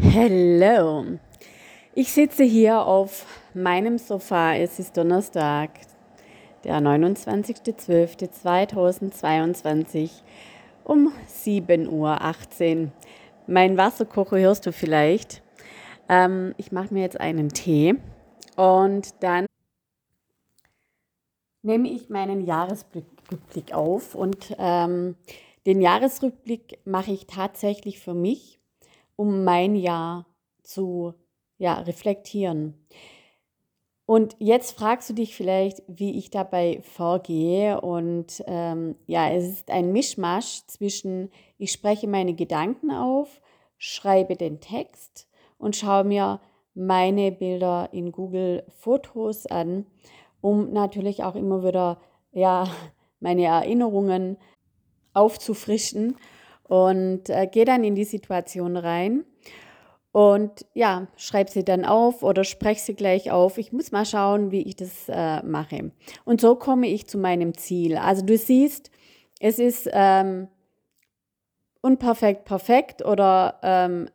Hallo. Ich sitze hier auf meinem Sofa. Es ist Donnerstag, der 29.12.2022 um 7.18 Uhr. Mein Wasserkocher hörst du vielleicht. Ähm, ich mache mir jetzt einen Tee und dann nehme ich meinen Jahresrückblick auf und ähm, den Jahresrückblick mache ich tatsächlich für mich, um mein Jahr zu ja, reflektieren. Und jetzt fragst du dich vielleicht, wie ich dabei vorgehe. Und ähm, ja, es ist ein Mischmasch zwischen, ich spreche meine Gedanken auf, schreibe den Text und schaue mir meine Bilder in Google Fotos an, um natürlich auch immer wieder ja, meine Erinnerungen aufzufrischen und äh, gehe dann in die Situation rein und ja, schreibe sie dann auf oder spreche sie gleich auf. Ich muss mal schauen, wie ich das äh, mache. Und so komme ich zu meinem Ziel. Also du siehst, es ist ähm, unperfekt perfekt oder ähm,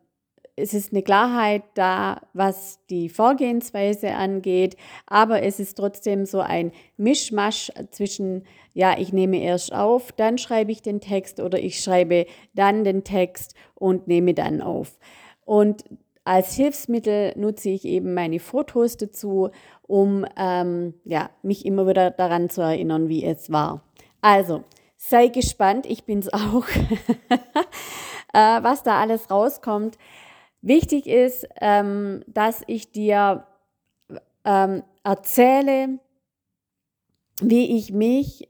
es ist eine Klarheit da, was die Vorgehensweise angeht, aber es ist trotzdem so ein Mischmasch zwischen, ja, ich nehme erst auf, dann schreibe ich den Text oder ich schreibe dann den Text und nehme dann auf. Und als Hilfsmittel nutze ich eben meine Fotos dazu, um ähm, ja, mich immer wieder daran zu erinnern, wie es war. Also, sei gespannt, ich bin es auch, äh, was da alles rauskommt. Wichtig ist, ähm, dass ich dir ähm, erzähle, wie ich mich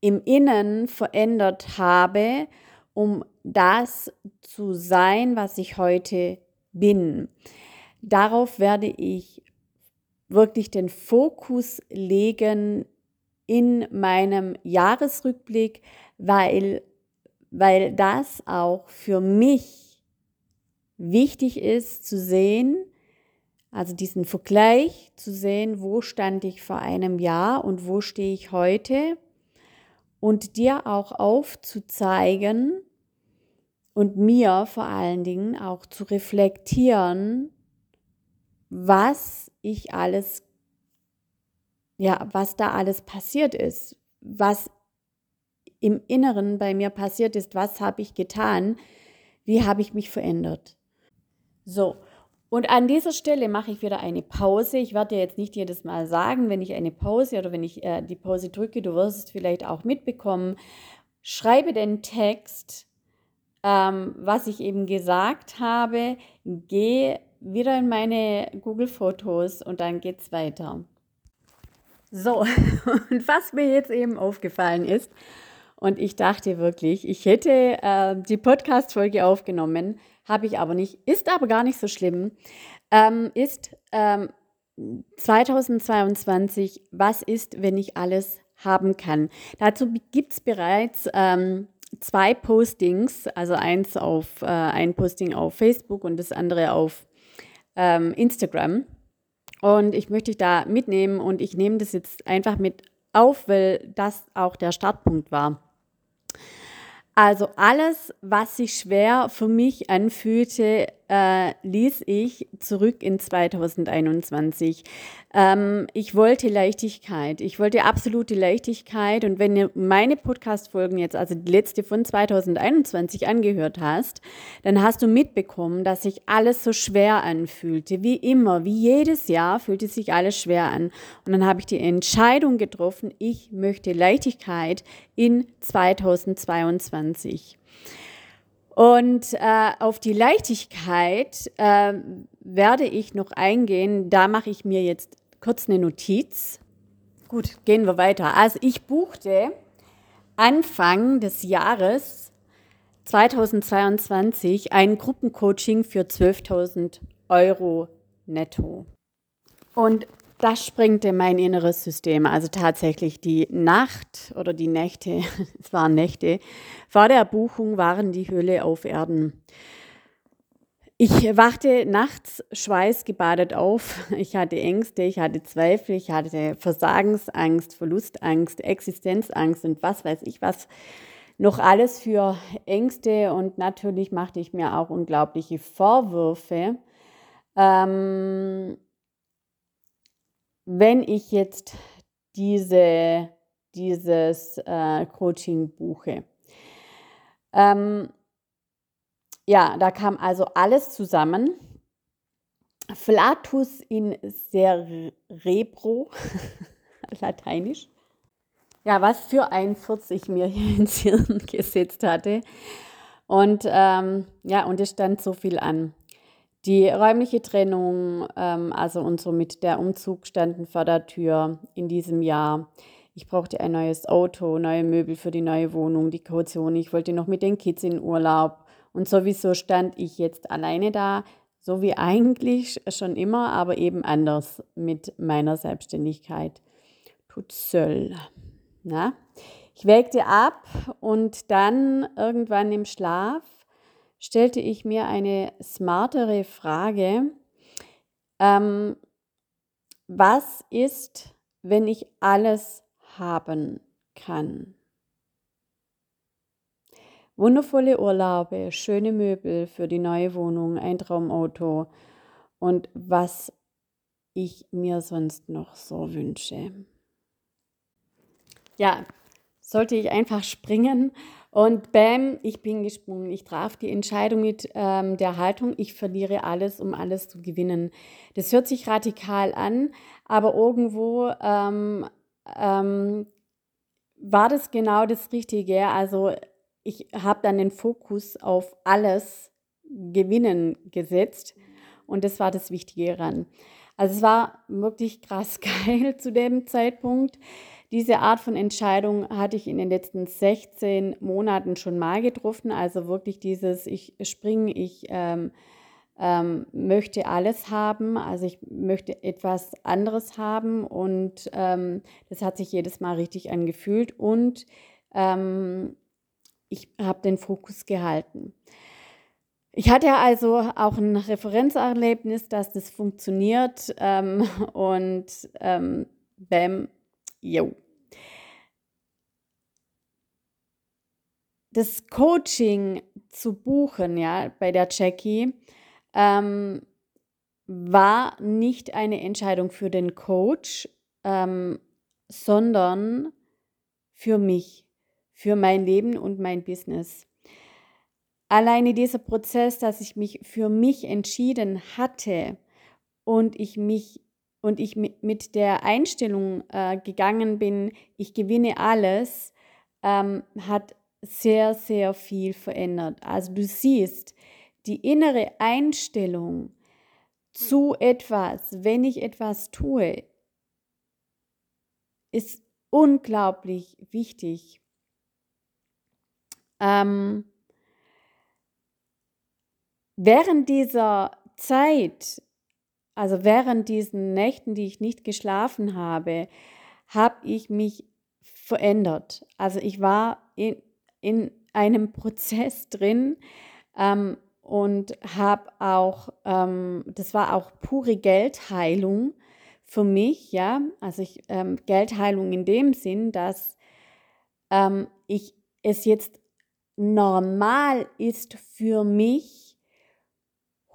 im Innen verändert habe, um das zu sein, was ich heute bin. Darauf werde ich wirklich den Fokus legen in meinem Jahresrückblick, weil, weil das auch für mich wichtig ist zu sehen, also diesen Vergleich zu sehen, wo stand ich vor einem Jahr und wo stehe ich heute und dir auch aufzuzeigen und mir vor allen Dingen auch zu reflektieren, was ich alles, ja, was da alles passiert ist, was im Inneren bei mir passiert ist, was habe ich getan, wie habe ich mich verändert. So, und an dieser Stelle mache ich wieder eine Pause. Ich werde dir jetzt nicht jedes Mal sagen, wenn ich eine Pause oder wenn ich äh, die Pause drücke, du wirst es vielleicht auch mitbekommen. Schreibe den Text, ähm, was ich eben gesagt habe, gehe wieder in meine Google-Fotos und dann geht es weiter. So, und was mir jetzt eben aufgefallen ist, und ich dachte wirklich, ich hätte äh, die Podcast-Folge aufgenommen, habe ich aber nicht, ist aber gar nicht so schlimm, ähm, ist ähm, 2022, was ist, wenn ich alles haben kann. Dazu gibt es bereits ähm, zwei Postings, also eins auf äh, ein Posting auf Facebook und das andere auf ähm, Instagram. Und ich möchte dich da mitnehmen und ich nehme das jetzt einfach mit auf, weil das auch der Startpunkt war. Also alles, was sich schwer für mich anfühlte, äh, ließ ich zurück in 2021. Ähm, ich wollte Leichtigkeit. Ich wollte absolute Leichtigkeit. Und wenn du meine Podcast-Folgen jetzt, also die letzte von 2021 angehört hast, dann hast du mitbekommen, dass sich alles so schwer anfühlte. Wie immer, wie jedes Jahr fühlte sich alles schwer an. Und dann habe ich die Entscheidung getroffen, ich möchte Leichtigkeit in 2022. Und äh, auf die Leichtigkeit äh, werde ich noch eingehen. Da mache ich mir jetzt kurz eine Notiz. Gut, gehen wir weiter. Also ich buchte Anfang des Jahres 2022 ein Gruppencoaching für 12.000 Euro netto. Und das sprengte mein inneres System. Also tatsächlich die Nacht oder die Nächte, es waren Nächte, vor der Buchung waren die Höhle auf Erden. Ich wachte nachts schweißgebadet auf. Ich hatte Ängste, ich hatte Zweifel, ich hatte Versagensangst, Verlustangst, Existenzangst und was weiß ich was. noch alles für Ängste und natürlich machte ich mir auch unglaubliche Vorwürfe. Ähm, wenn ich jetzt diese, dieses äh, Coaching buche. Ähm, ja, da kam also alles zusammen. Flatus in cerebro, lateinisch. Ja, was für ein Furz ich mir hier ins Hirn gesetzt hatte. Und ähm, ja, und es stand so viel an. Die räumliche Trennung, ähm, also und somit der Umzug standen vor der Tür in diesem Jahr. Ich brauchte ein neues Auto, neue Möbel für die neue Wohnung, die Kaution. Ich wollte noch mit den Kids in Urlaub. Und sowieso stand ich jetzt alleine da, so wie eigentlich schon immer, aber eben anders mit meiner Selbstständigkeit. Tut soll. Na? Ich wägte ab und dann irgendwann im Schlaf stellte ich mir eine smartere Frage. Ähm, was ist, wenn ich alles haben kann? Wundervolle Urlaube, schöne Möbel für die neue Wohnung, ein Traumauto und was ich mir sonst noch so wünsche. Ja, sollte ich einfach springen und bam, ich bin gesprungen. Ich traf die Entscheidung mit ähm, der Haltung, ich verliere alles, um alles zu gewinnen. Das hört sich radikal an, aber irgendwo ähm, ähm, war das genau das Richtige. Also ich habe dann den Fokus auf alles gewinnen gesetzt und das war das Wichtige daran. Also es war wirklich krass geil zu dem Zeitpunkt. Diese Art von Entscheidung hatte ich in den letzten 16 Monaten schon mal getroffen. Also wirklich dieses, ich springe, ich ähm, ähm, möchte alles haben, also ich möchte etwas anderes haben und ähm, das hat sich jedes Mal richtig angefühlt und ähm, ich habe den Fokus gehalten. Ich hatte also auch ein Referenzerlebnis, dass das funktioniert ähm, und ähm, bam, jo. Das Coaching zu buchen, ja, bei der Jackie, ähm, war nicht eine Entscheidung für den Coach, ähm, sondern für mich, für mein Leben und mein Business. Alleine dieser Prozess, dass ich mich für mich entschieden hatte und ich mich und ich mit der Einstellung äh, gegangen bin, ich gewinne alles, ähm, hat sehr, sehr viel verändert. Also du siehst, die innere Einstellung zu etwas, wenn ich etwas tue, ist unglaublich wichtig. Ähm, während dieser Zeit, also während diesen Nächten, die ich nicht geschlafen habe, habe ich mich verändert. Also ich war in, in einem Prozess drin ähm, und habe auch, ähm, das war auch pure Geldheilung für mich, ja, also ich, ähm, Geldheilung in dem Sinn, dass ähm, ich es jetzt normal ist für mich,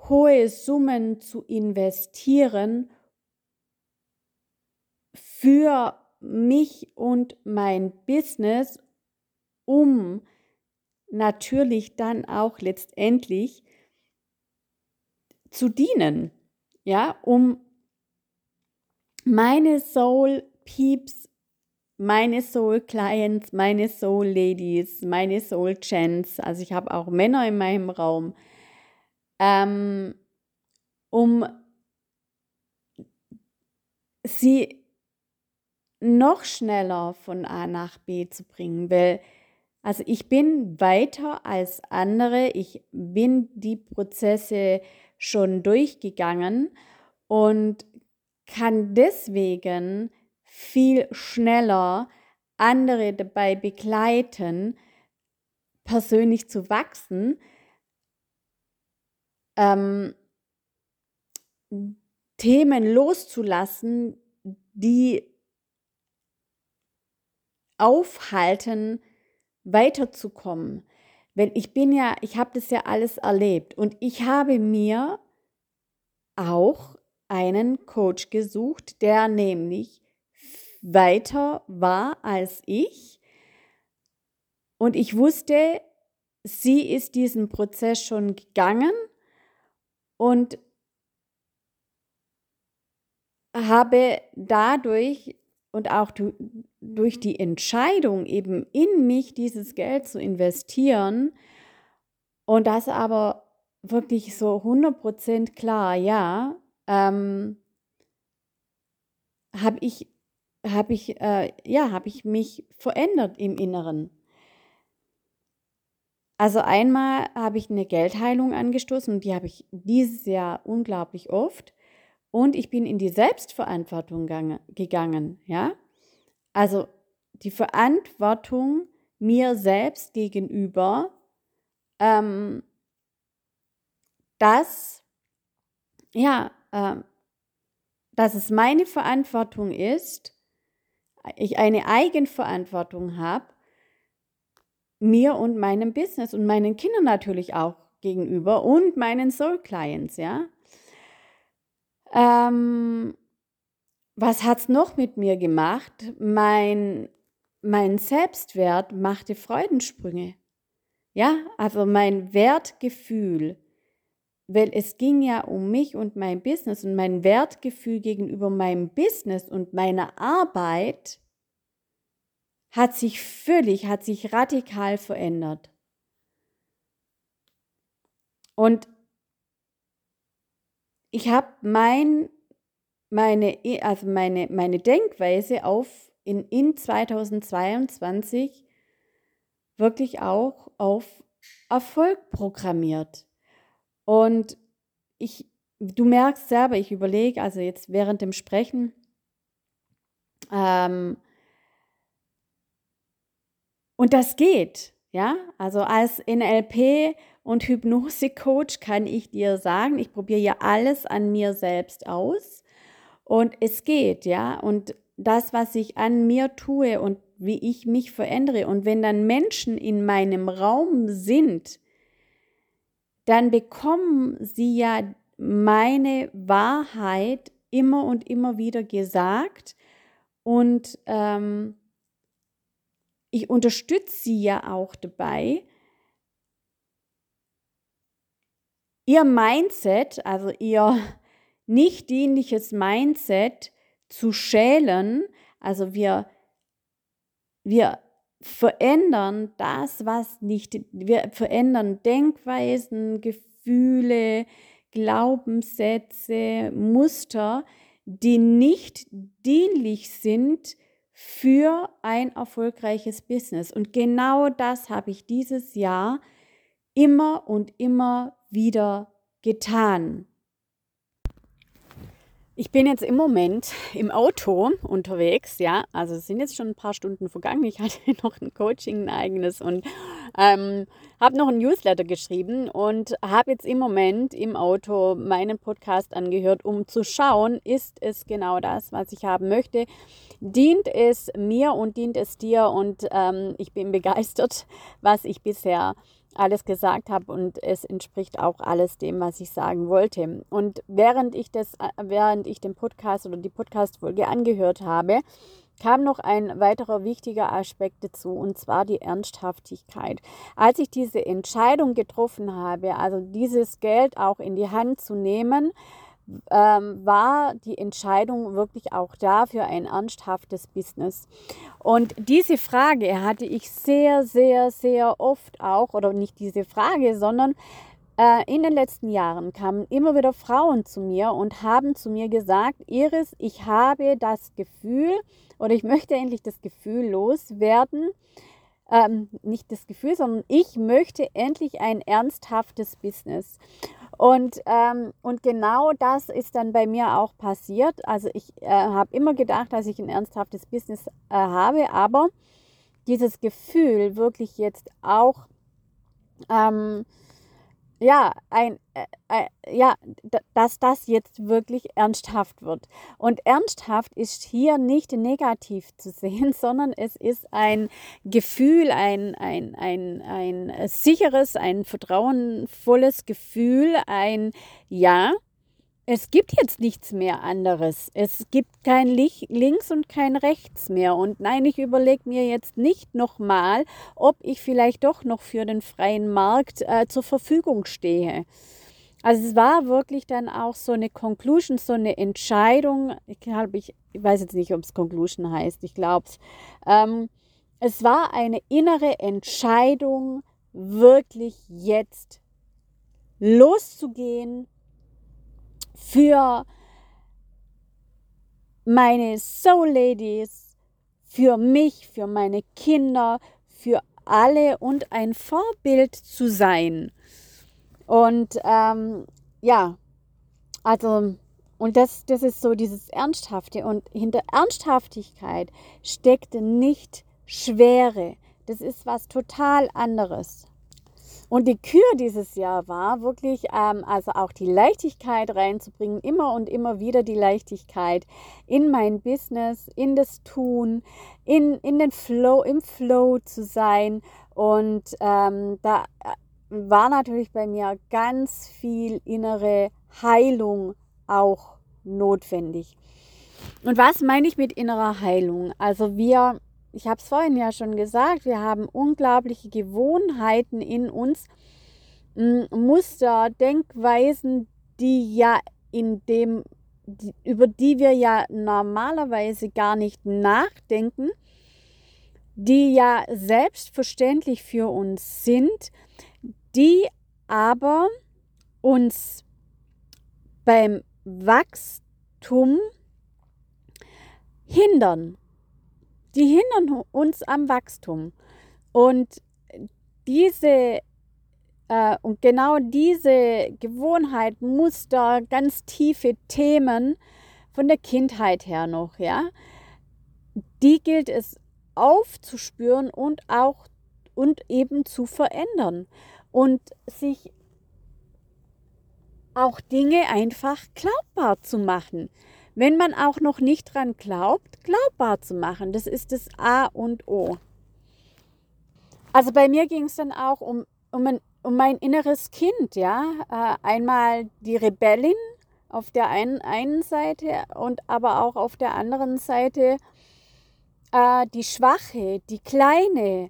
hohe Summen zu investieren für mich und mein Business um natürlich dann auch letztendlich zu dienen, ja, um meine Soul Peeps, meine Soul Clients, meine Soul Ladies, meine Soul Chants, also ich habe auch Männer in meinem Raum, ähm, um sie noch schneller von A nach B zu bringen, weil also ich bin weiter als andere, ich bin die Prozesse schon durchgegangen und kann deswegen viel schneller andere dabei begleiten, persönlich zu wachsen, ähm, Themen loszulassen, die aufhalten, weiterzukommen. Weil ich bin ja, ich habe das ja alles erlebt und ich habe mir auch einen Coach gesucht, der nämlich weiter war als ich. Und ich wusste, sie ist diesen Prozess schon gegangen und habe dadurch und auch durch die Entscheidung eben in mich dieses Geld zu investieren und das aber wirklich so 100% klar, ja, ähm, habe ich, hab ich, äh, ja, hab ich mich verändert im Inneren. Also einmal habe ich eine Geldheilung angestoßen und die habe ich dieses Jahr unglaublich oft. Und ich bin in die Selbstverantwortung gegangen, ja. Also die Verantwortung mir selbst gegenüber, ähm, dass, ja, äh, dass es meine Verantwortung ist, ich eine Eigenverantwortung habe, mir und meinem Business und meinen Kindern natürlich auch gegenüber und meinen Soul Clients, ja. Ähm, was hat es noch mit mir gemacht? Mein, mein Selbstwert machte Freudensprünge. Ja, also mein Wertgefühl, weil es ging ja um mich und mein Business und mein Wertgefühl gegenüber meinem Business und meiner Arbeit hat sich völlig, hat sich radikal verändert. Und ich habe mein, meine, also meine, meine Denkweise auf in, in 2022 wirklich auch auf Erfolg programmiert. Und ich, du merkst selber, ich überlege, also jetzt während dem Sprechen, ähm, und das geht, ja. Also als NLP und Hypnose-Coach kann ich dir sagen, ich probiere ja alles an mir selbst aus. Und es geht, ja. Und das, was ich an mir tue und wie ich mich verändere. Und wenn dann Menschen in meinem Raum sind, dann bekommen sie ja meine Wahrheit immer und immer wieder gesagt. Und ähm, ich unterstütze sie ja auch dabei, ihr Mindset, also ihr nicht dienliches Mindset zu schälen. Also wir, wir verändern das, was nicht, wir verändern Denkweisen, Gefühle, Glaubenssätze, Muster, die nicht dienlich sind für ein erfolgreiches Business. Und genau das habe ich dieses Jahr immer und immer wieder getan. Ich bin jetzt im Moment im Auto unterwegs, ja, also es sind jetzt schon ein paar Stunden vergangen. Ich hatte noch ein Coaching, ein eigenes und ähm, habe noch ein Newsletter geschrieben und habe jetzt im Moment im Auto meinen Podcast angehört, um zu schauen, ist es genau das, was ich haben möchte. Dient es mir und dient es dir und ähm, ich bin begeistert, was ich bisher alles gesagt habe und es entspricht auch alles dem, was ich sagen wollte. Und während ich das, äh, während ich den Podcast oder die Podcast-Folge angehört habe, kam noch ein weiterer wichtiger Aspekt dazu, und zwar die Ernsthaftigkeit. Als ich diese Entscheidung getroffen habe, also dieses Geld auch in die Hand zu nehmen, ähm, war die Entscheidung wirklich auch da für ein ernsthaftes Business. Und diese Frage hatte ich sehr, sehr, sehr oft auch, oder nicht diese Frage, sondern äh, in den letzten Jahren kamen immer wieder Frauen zu mir und haben zu mir gesagt, Iris, ich habe das Gefühl oder ich möchte endlich das Gefühl loswerden, ähm, nicht das Gefühl, sondern ich möchte endlich ein ernsthaftes Business. Und, ähm, und genau das ist dann bei mir auch passiert. Also ich äh, habe immer gedacht, dass ich ein ernsthaftes Business äh, habe, aber dieses Gefühl wirklich jetzt auch ähm, ja, ein, äh, äh, ja, dass das jetzt wirklich ernsthaft wird. Und ernsthaft ist hier nicht negativ zu sehen, sondern es ist ein Gefühl, ein, ein, ein, ein sicheres, ein vertrauenvolles Gefühl, ein Ja, es gibt jetzt nichts mehr anderes. Es gibt kein Links und kein Rechts mehr. Und nein, ich überlege mir jetzt nicht nochmal, ob ich vielleicht doch noch für den freien Markt äh, zur Verfügung stehe. Also es war wirklich dann auch so eine Conclusion, so eine Entscheidung. Ich, glaube, ich, ich weiß jetzt nicht, ob es Conclusion heißt. Ich glaube es. Ähm, es war eine innere Entscheidung, wirklich jetzt loszugehen für meine Soul Ladies, für mich, für meine Kinder, für alle und ein Vorbild zu sein. Und ähm, ja, also, und das, das ist so dieses Ernsthafte. Und hinter Ernsthaftigkeit steckt nicht Schwere. Das ist was total anderes. Und die Kür dieses Jahr war wirklich, ähm, also auch die Leichtigkeit reinzubringen, immer und immer wieder die Leichtigkeit in mein Business, in das Tun, in, in den Flow, im Flow zu sein. Und ähm, da äh, war natürlich bei mir ganz viel innere Heilung auch notwendig. Und was meine ich mit innerer Heilung? Also wir ich habe es vorhin ja schon gesagt, wir haben unglaubliche Gewohnheiten in uns, Muster, Denkweisen, die ja in dem, die, über die wir ja normalerweise gar nicht nachdenken, die ja selbstverständlich für uns sind, die aber uns beim Wachstum hindern die hindern uns am Wachstum. Und diese äh, und genau diese Gewohnheit, Muster, ganz tiefe Themen von der Kindheit her noch, ja, die gilt es aufzuspüren und auch und eben zu verändern. Und sich auch Dinge einfach glaubbar zu machen wenn man auch noch nicht dran glaubt, glaubbar zu machen. Das ist das A und O. Also bei mir ging es dann auch um, um, ein, um mein inneres Kind, ja. Äh, einmal die Rebellin auf der einen, einen Seite und aber auch auf der anderen Seite äh, die Schwache, die Kleine,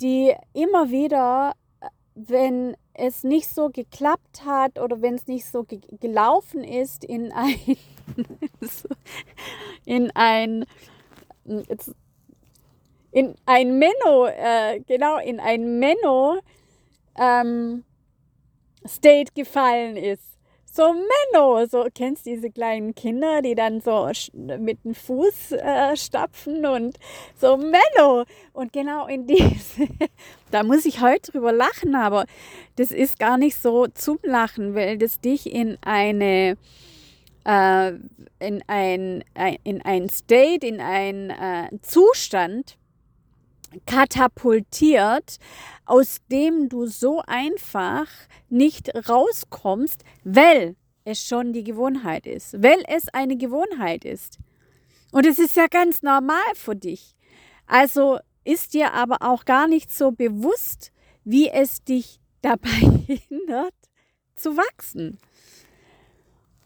die immer wieder, äh, wenn es nicht so geklappt hat oder wenn es nicht so ge gelaufen ist, in ein in ein in ein Menno, äh, genau, in ein Menno ähm, State gefallen ist so Menno, so kennst diese kleinen Kinder, die dann so mit dem Fuß äh, stapfen und so Menno. Und genau in diese, da muss ich heute drüber lachen, aber das ist gar nicht so zum Lachen, weil das dich in eine äh, in ein, ein, in ein State, in einen äh, Zustand katapultiert, aus dem du so einfach nicht rauskommst, weil es schon die Gewohnheit ist, weil es eine Gewohnheit ist. Und es ist ja ganz normal für dich. Also ist dir aber auch gar nicht so bewusst, wie es dich dabei hindert zu wachsen.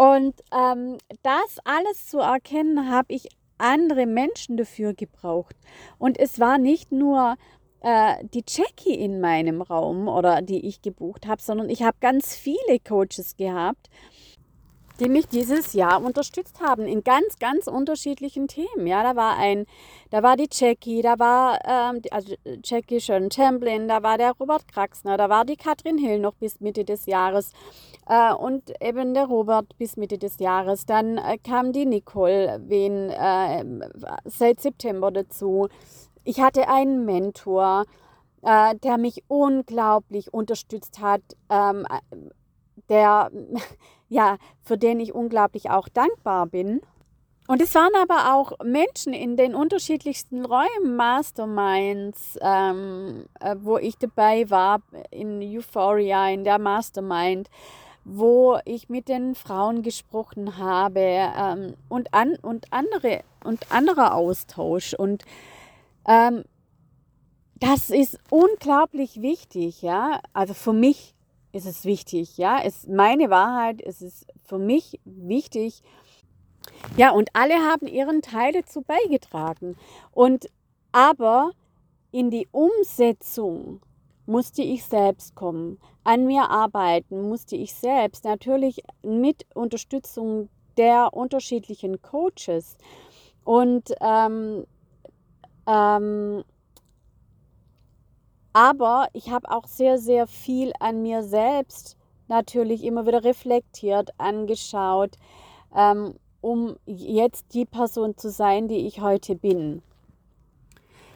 Und ähm, das alles zu erkennen, habe ich andere Menschen dafür gebraucht. Und es war nicht nur äh, die Jackie in meinem Raum oder die ich gebucht habe, sondern ich habe ganz viele Coaches gehabt, die mich dieses Jahr unterstützt haben in ganz, ganz unterschiedlichen Themen. Ja, da war ein, da war die Jackie, da war ähm, also Jackie Schön Champlin, da war der Robert Kraxner, da war die Katrin Hill noch bis Mitte des Jahres äh, und eben der Robert bis Mitte des Jahres. Dann äh, kam die Nicole Wen äh, seit September dazu. Ich hatte einen Mentor, äh, der mich unglaublich unterstützt hat, ähm, der ja, für den ich unglaublich auch dankbar bin. und es waren aber auch Menschen in den unterschiedlichsten Räumen, Masterminds, ähm, äh, wo ich dabei war, in Euphoria, in der Mastermind, wo ich mit den Frauen gesprochen habe ähm, und, an, und, andere, und anderer Austausch. Und ähm, das ist unglaublich wichtig, ja. Also für mich ist es wichtig, ja. Es meine Wahrheit, es ist für mich wichtig, ja, und alle haben ihren Teil dazu beigetragen. Und aber in die Umsetzung musste ich selbst kommen. An mir arbeiten musste ich selbst. Natürlich mit Unterstützung der unterschiedlichen Coaches. Und ähm, ähm, aber ich habe auch sehr, sehr viel an mir selbst natürlich immer wieder reflektiert, angeschaut. Ähm, um jetzt die Person zu sein, die ich heute bin.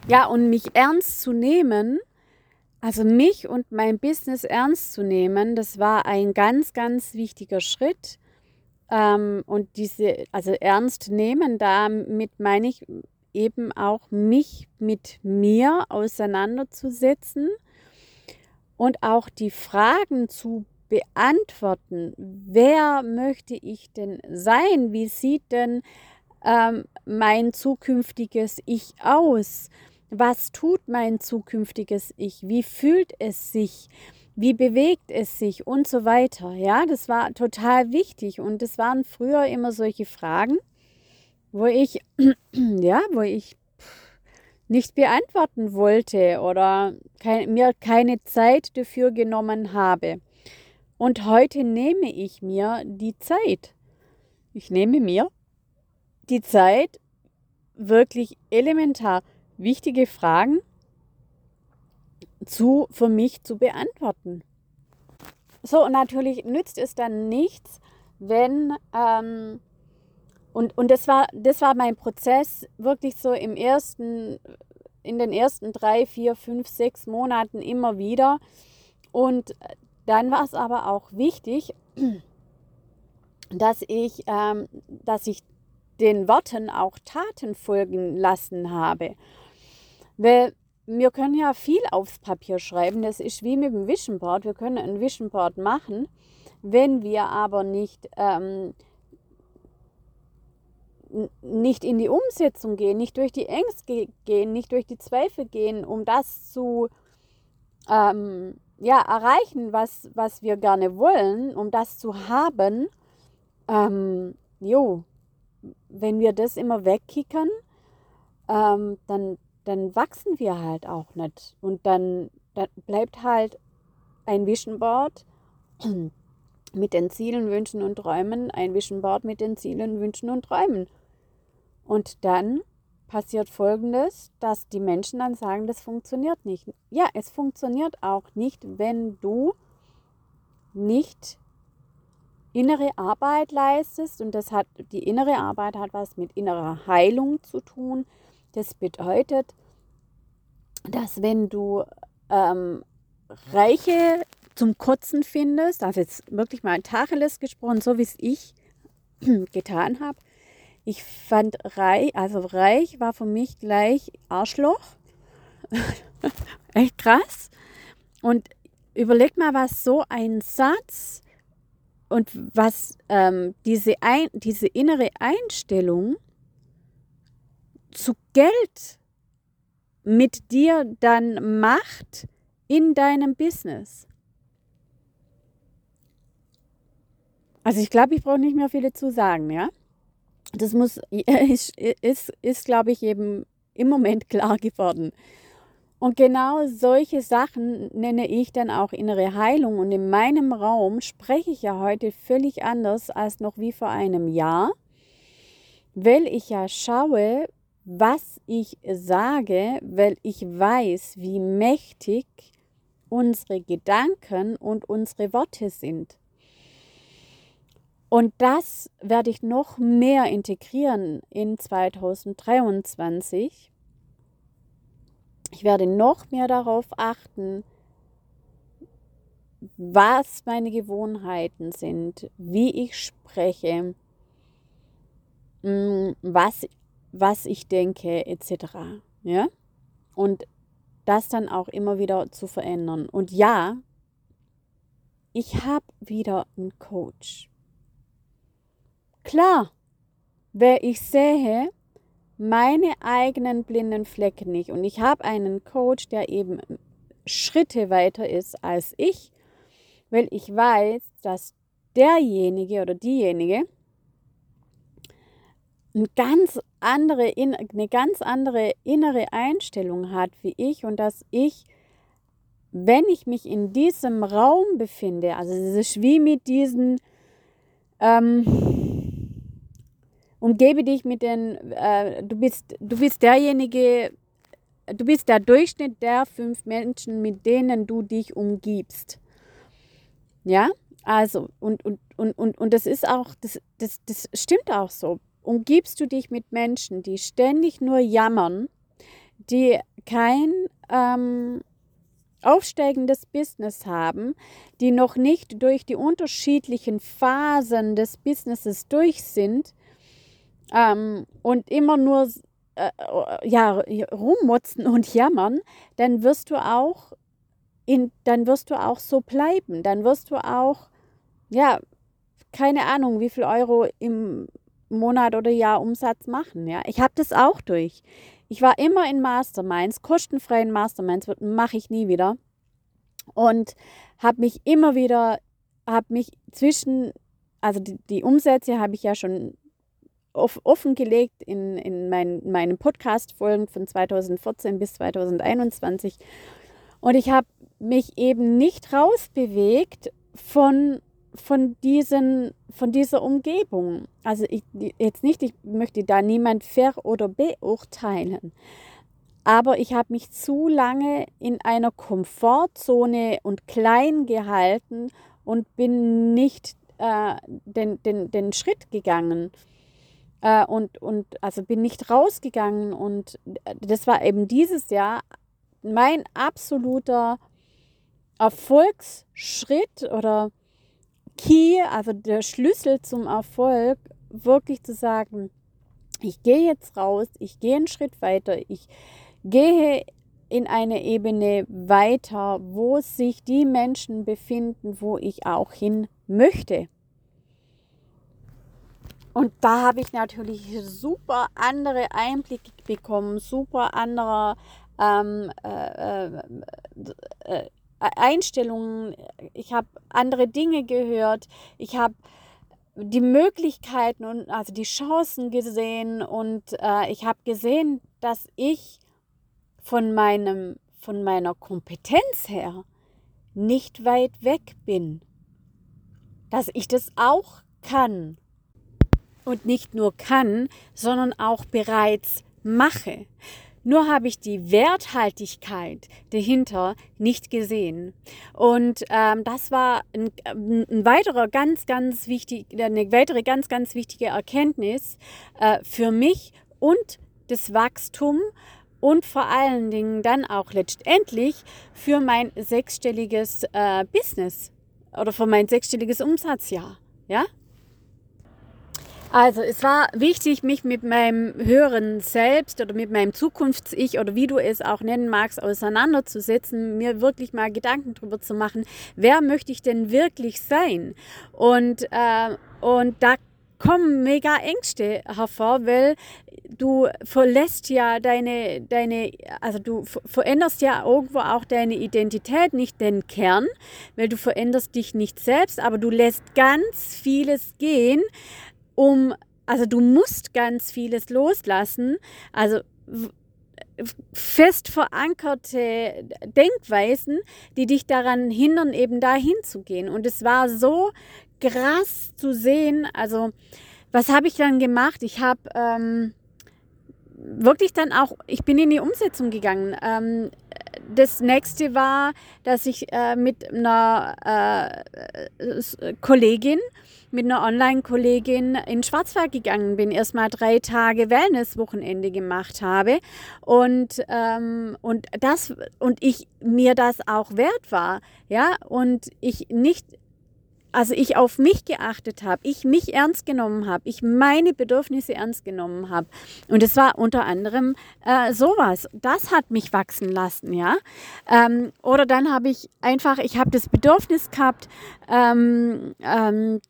Ja, und mich ernst zu nehmen, also mich und mein Business ernst zu nehmen, das war ein ganz, ganz wichtiger Schritt. Ähm, und diese, also ernst nehmen, damit meine ich eben auch mich mit mir auseinanderzusetzen und auch die Fragen zu beantworten, wer möchte ich denn sein? Wie sieht denn ähm, mein zukünftiges Ich aus? Was tut mein zukünftiges Ich? Wie fühlt es sich? Wie bewegt es sich und so weiter? Ja, das war total wichtig und es waren früher immer solche Fragen, wo ich ja, wo ich nicht beantworten wollte oder kein, mir keine Zeit dafür genommen habe. Und heute nehme ich mir die Zeit. Ich nehme mir die Zeit, wirklich elementar wichtige Fragen zu, für mich zu beantworten. So, und natürlich nützt es dann nichts, wenn, ähm, und, und das, war, das war mein Prozess wirklich so im ersten, in den ersten drei, vier, fünf, sechs Monaten immer wieder. Und dann war es aber auch wichtig, dass ich, ähm, dass ich den Worten auch Taten folgen lassen habe. Weil wir können ja viel aufs Papier schreiben, das ist wie mit dem Vision Board. Wir können ein Vision Board machen, wenn wir aber nicht, ähm, nicht in die Umsetzung gehen, nicht durch die Ängste gehen, nicht durch die Zweifel gehen, um das zu, ähm, ja, erreichen, was, was wir gerne wollen, um das zu haben, ähm, jo, wenn wir das immer wegkickern, ähm, dann, dann wachsen wir halt auch nicht. Und dann, dann bleibt halt ein Vision Board mit den Zielen, Wünschen und Träumen, ein Vision Board mit den Zielen, Wünschen und Träumen. Und dann passiert Folgendes, dass die Menschen dann sagen, das funktioniert nicht. Ja, es funktioniert auch nicht, wenn du nicht innere Arbeit leistest und das hat die innere Arbeit hat was mit innerer Heilung zu tun. Das bedeutet, dass wenn du ähm, Reiche zum Kotzen findest, also jetzt wirklich mal Tacheles gesprochen, so wie es ich getan habe, ich fand reich, also reich war für mich gleich Arschloch. Echt krass. Und überleg mal, was so ein Satz und was ähm, diese, ein, diese innere Einstellung zu Geld mit dir dann macht in deinem Business. Also ich glaube, ich brauche nicht mehr viele zu sagen, ja? Das muss, ist, ist, ist glaube ich, eben im Moment klar geworden. Und genau solche Sachen nenne ich dann auch innere Heilung. Und in meinem Raum spreche ich ja heute völlig anders als noch wie vor einem Jahr, weil ich ja schaue, was ich sage, weil ich weiß, wie mächtig unsere Gedanken und unsere Worte sind. Und das werde ich noch mehr integrieren in 2023. Ich werde noch mehr darauf achten, was meine Gewohnheiten sind, wie ich spreche, mm, was, was ich denke, etc. Ja? Und das dann auch immer wieder zu verändern. Und ja, ich habe wieder einen Coach. Klar, wer ich sehe, meine eigenen blinden Flecken nicht. Und ich habe einen Coach, der eben Schritte weiter ist als ich, weil ich weiß, dass derjenige oder diejenige eine ganz andere, eine ganz andere innere Einstellung hat wie ich und dass ich, wenn ich mich in diesem Raum befinde, also es ist wie mit diesen, ähm, umgebe dich mit den, äh, du, bist, du bist derjenige, du bist der Durchschnitt der fünf Menschen, mit denen du dich umgibst. Ja, also, und, und, und, und, und das ist auch, das, das, das stimmt auch so. Umgibst du dich mit Menschen, die ständig nur jammern, die kein ähm, aufsteigendes Business haben, die noch nicht durch die unterschiedlichen Phasen des Businesses durch sind ähm, und immer nur äh, ja, rummotzen und jammern, dann wirst du auch in, dann wirst du auch so bleiben. Dann wirst du auch, ja, keine Ahnung, wie viel Euro im Monat oder Jahr Umsatz machen. Ja, ich habe das auch durch. Ich war immer in Masterminds, kostenfreien Masterminds, mache ich nie wieder. Und habe mich immer wieder, habe mich zwischen, also die, die Umsätze habe ich ja schon offengelegt in, in mein, meinen Podcast-Folgen von 2014 bis 2021. Und ich habe mich eben nicht rausbewegt von, von, diesen, von dieser Umgebung. Also ich, jetzt nicht, ich möchte da niemand ver- oder beurteilen. Aber ich habe mich zu lange in einer Komfortzone und klein gehalten und bin nicht äh, den, den, den Schritt gegangen. Äh, und, und also bin nicht rausgegangen. Und das war eben dieses Jahr mein absoluter Erfolgsschritt oder Key, also der Schlüssel zum Erfolg, wirklich zu sagen, ich gehe jetzt raus, ich gehe einen Schritt weiter, ich gehe in eine Ebene weiter, wo sich die Menschen befinden, wo ich auch hin möchte. Und da habe ich natürlich super andere Einblicke bekommen, super andere ähm, äh, äh, äh, Einstellungen, ich habe andere Dinge gehört, ich habe die Möglichkeiten und also die Chancen gesehen. Und äh, ich habe gesehen, dass ich von meinem von meiner Kompetenz her nicht weit weg bin, dass ich das auch kann und nicht nur kann, sondern auch bereits mache. Nur habe ich die Werthaltigkeit dahinter nicht gesehen. Und ähm, das war ein, ein, weiterer ganz, ganz wichtig, eine weitere ganz, ganz wichtige Erkenntnis äh, für mich und das Wachstum und vor allen Dingen dann auch letztendlich für mein sechsstelliges äh, Business oder für mein sechsstelliges Umsatzjahr. Ja, also es war wichtig, mich mit meinem höheren Selbst oder mit meinem Zukunfts-Ich oder wie du es auch nennen magst, auseinanderzusetzen, mir wirklich mal Gedanken darüber zu machen, wer möchte ich denn wirklich sein? Und, äh, und da kommen mega Ängste hervor, weil du verlässt ja deine, deine, also du veränderst ja irgendwo auch deine Identität, nicht den Kern, weil du veränderst dich nicht selbst, aber du lässt ganz vieles gehen, um, also du musst ganz vieles loslassen, also fest verankerte Denkweisen, die dich daran hindern, eben dahin zu gehen. Und es war so krass zu sehen. Also, was habe ich dann gemacht? Ich habe ähm, wirklich dann auch, ich bin in die Umsetzung gegangen. Ähm, das nächste war, dass ich äh, mit einer äh, Kollegin, mit einer Online-Kollegin in Schwarzwald gegangen bin, erstmal drei Tage Wellness-Wochenende gemacht habe und, ähm, und das und ich mir das auch wert war, ja, und ich nicht also ich auf mich geachtet habe, ich mich ernst genommen habe, ich meine Bedürfnisse ernst genommen habe. Und es war unter anderem äh, sowas. Das hat mich wachsen lassen, ja. Ähm, oder dann habe ich einfach, ich habe das Bedürfnis gehabt, ähm, ähm,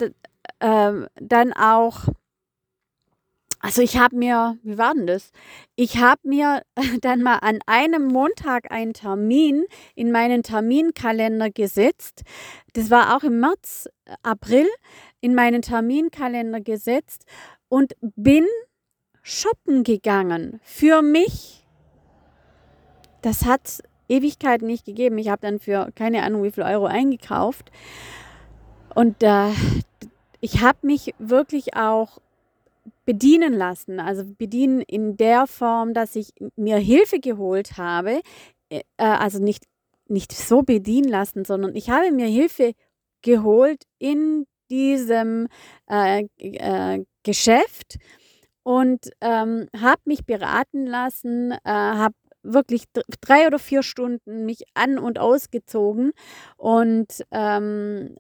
äh, dann auch also ich habe mir, wie war denn das? Ich habe mir dann mal an einem Montag einen Termin in meinen Terminkalender gesetzt. Das war auch im März, April, in meinen Terminkalender gesetzt und bin shoppen gegangen für mich. Das hat Ewigkeiten nicht gegeben. Ich habe dann für keine Ahnung wie viel Euro eingekauft. Und äh, ich habe mich wirklich auch bedienen lassen. Also bedienen in der Form, dass ich mir Hilfe geholt habe. Äh, also nicht, nicht so bedienen lassen, sondern ich habe mir Hilfe geholt in diesem äh, äh, Geschäft und ähm, habe mich beraten lassen, äh, habe wirklich drei oder vier Stunden mich an und ausgezogen und, ähm,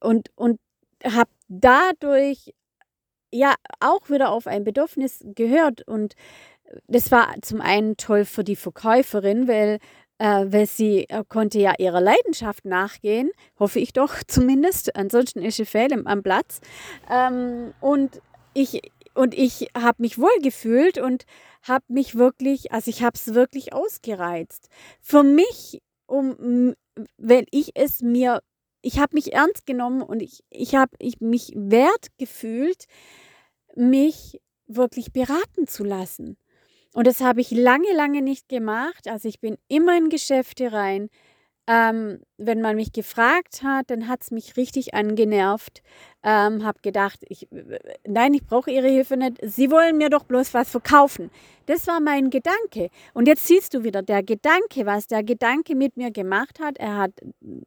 und, und habe dadurch ja auch wieder auf ein Bedürfnis gehört. Und das war zum einen toll für die Verkäuferin, weil, äh, weil sie äh, konnte ja ihrer Leidenschaft nachgehen, hoffe ich doch zumindest. Ansonsten ist sie fehl am Platz. Ähm, und ich, und ich habe mich wohl gefühlt und habe mich wirklich, also ich habe es wirklich ausgereizt. Für mich, um, wenn ich es mir ich habe mich ernst genommen und ich, ich habe ich mich wert gefühlt, mich wirklich beraten zu lassen. Und das habe ich lange, lange nicht gemacht. Also ich bin immer in Geschäfte rein. Ähm, wenn man mich gefragt hat, dann hat es mich richtig angenervt. Ähm, habe gedacht, ich, nein, ich brauche Ihre Hilfe nicht. Sie wollen mir doch bloß was verkaufen. Das war mein Gedanke. Und jetzt siehst du wieder, der Gedanke, was der Gedanke mit mir gemacht hat, er hat,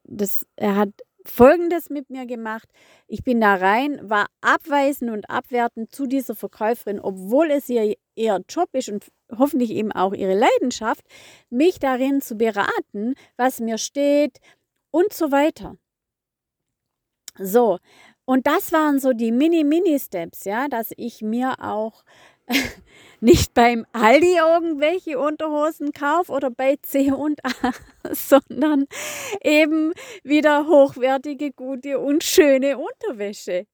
das, er hat Folgendes mit mir gemacht. Ich bin da rein, war abweisend und abwertend zu dieser Verkäuferin, obwohl es ihr, ihr Job ist und hoffentlich eben auch ihre Leidenschaft, mich darin zu beraten, was mir steht und so weiter. So, und das waren so die Mini-Mini-Steps, ja, dass ich mir auch nicht beim Aldi irgendwelche Unterhosen kaufe oder bei C und A, sondern eben wieder hochwertige, gute und schöne Unterwäsche.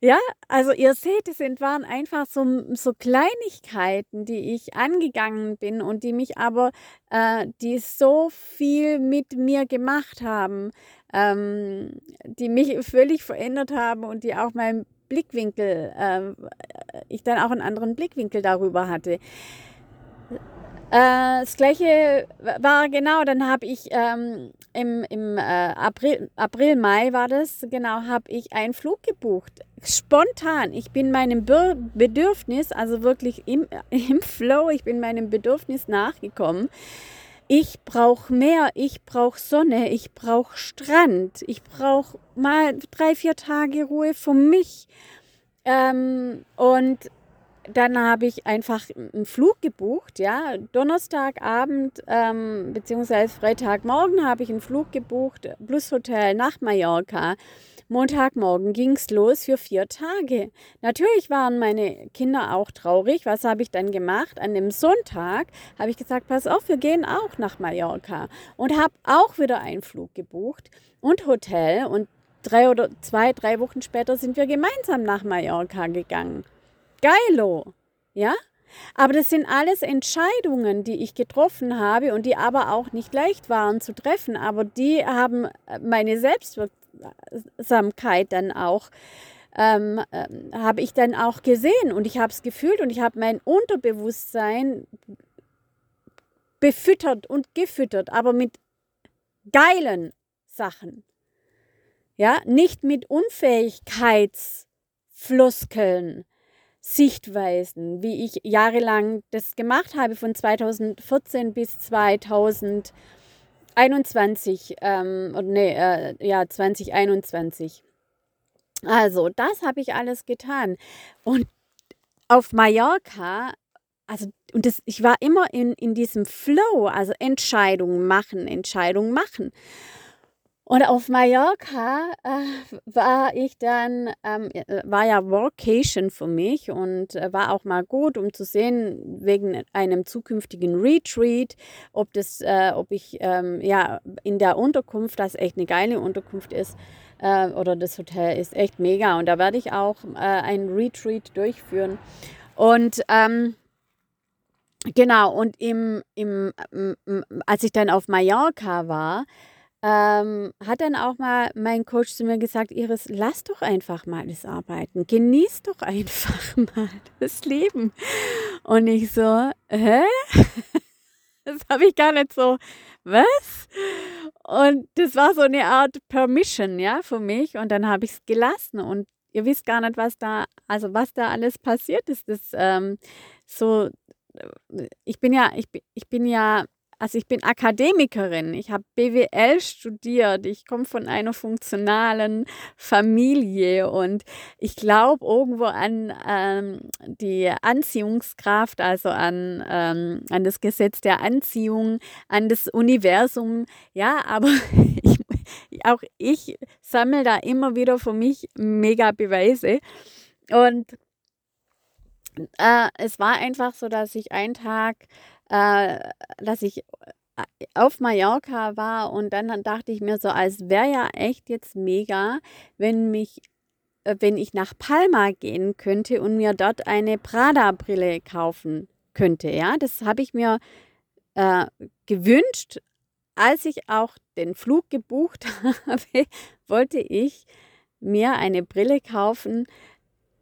Ja, also ihr seht, es waren einfach so, so Kleinigkeiten, die ich angegangen bin und die mich aber, äh, die so viel mit mir gemacht haben, ähm, die mich völlig verändert haben und die auch mein Blickwinkel, äh, ich dann auch einen anderen Blickwinkel darüber hatte. Äh, das gleiche war genau, dann habe ich ähm, im, im äh, April, April, Mai war das, genau, habe ich einen Flug gebucht. Spontan. Ich bin meinem Bedürfnis, also wirklich im, im Flow, ich bin meinem Bedürfnis nachgekommen ich brauche Meer, ich brauche Sonne, ich brauche Strand, ich brauche mal drei, vier Tage Ruhe für mich. Ähm, und dann habe ich einfach einen Flug gebucht, ja. Donnerstagabend ähm, bzw. Freitagmorgen habe ich einen Flug gebucht, plus Hotel nach Mallorca. Montagmorgen ging es los für vier Tage. Natürlich waren meine Kinder auch traurig. Was habe ich dann gemacht? An dem Sonntag habe ich gesagt, pass auf, wir gehen auch nach Mallorca und habe auch wieder einen Flug gebucht und Hotel und drei oder zwei, drei Wochen später sind wir gemeinsam nach Mallorca gegangen. Geilo, ja? Aber das sind alles Entscheidungen, die ich getroffen habe und die aber auch nicht leicht waren zu treffen. Aber die haben meine Selbstwirksamkeit Achtsamkeit dann auch ähm, äh, habe ich dann auch gesehen und ich habe es gefühlt und ich habe mein Unterbewusstsein befüttert und gefüttert, aber mit geilen Sachen. Ja, nicht mit Unfähigkeitsfloskeln, Sichtweisen, wie ich jahrelang das gemacht habe, von 2014 bis 2000. 21, ähm, nee, äh, ja, 2021. Also, das habe ich alles getan. Und auf Mallorca, also, und das, ich war immer in, in diesem Flow, also Entscheidungen machen, Entscheidungen machen. Und auf Mallorca äh, war ich dann, ähm, äh, war ja Workation für mich und äh, war auch mal gut, um zu sehen, wegen einem zukünftigen Retreat, ob das, äh, ob ich ähm, ja in der Unterkunft, das echt eine geile Unterkunft ist, äh, oder das Hotel ist echt mega. Und da werde ich auch äh, ein Retreat durchführen. Und ähm, genau, und im, im, als ich dann auf Mallorca war, ähm, hat dann auch mal mein Coach zu mir gesagt, Iris, lass doch einfach mal das Arbeiten. Genieß doch einfach mal das Leben. Und ich so, hä? Das habe ich gar nicht so, was? Und das war so eine Art Permission, ja, für mich. Und dann habe ich es gelassen. Und ihr wisst gar nicht, was da, also was da alles passiert ist. Das ähm, so, äh, ich bin ja, ich, ich bin ja also ich bin Akademikerin, ich habe BWL studiert, ich komme von einer funktionalen Familie und ich glaube irgendwo an ähm, die Anziehungskraft, also an, ähm, an das Gesetz der Anziehung, an das Universum. Ja, aber ich, auch ich sammle da immer wieder für mich mega Beweise. Und äh, es war einfach so, dass ich einen Tag äh, dass ich äh, auf Mallorca war und dann dachte ich mir so, als wäre ja echt jetzt mega, wenn mich äh, wenn ich nach Palma gehen könnte und mir dort eine Prada-Brille kaufen könnte. Ja, das habe ich mir äh, gewünscht. Als ich auch den Flug gebucht habe, wollte ich mir eine Brille kaufen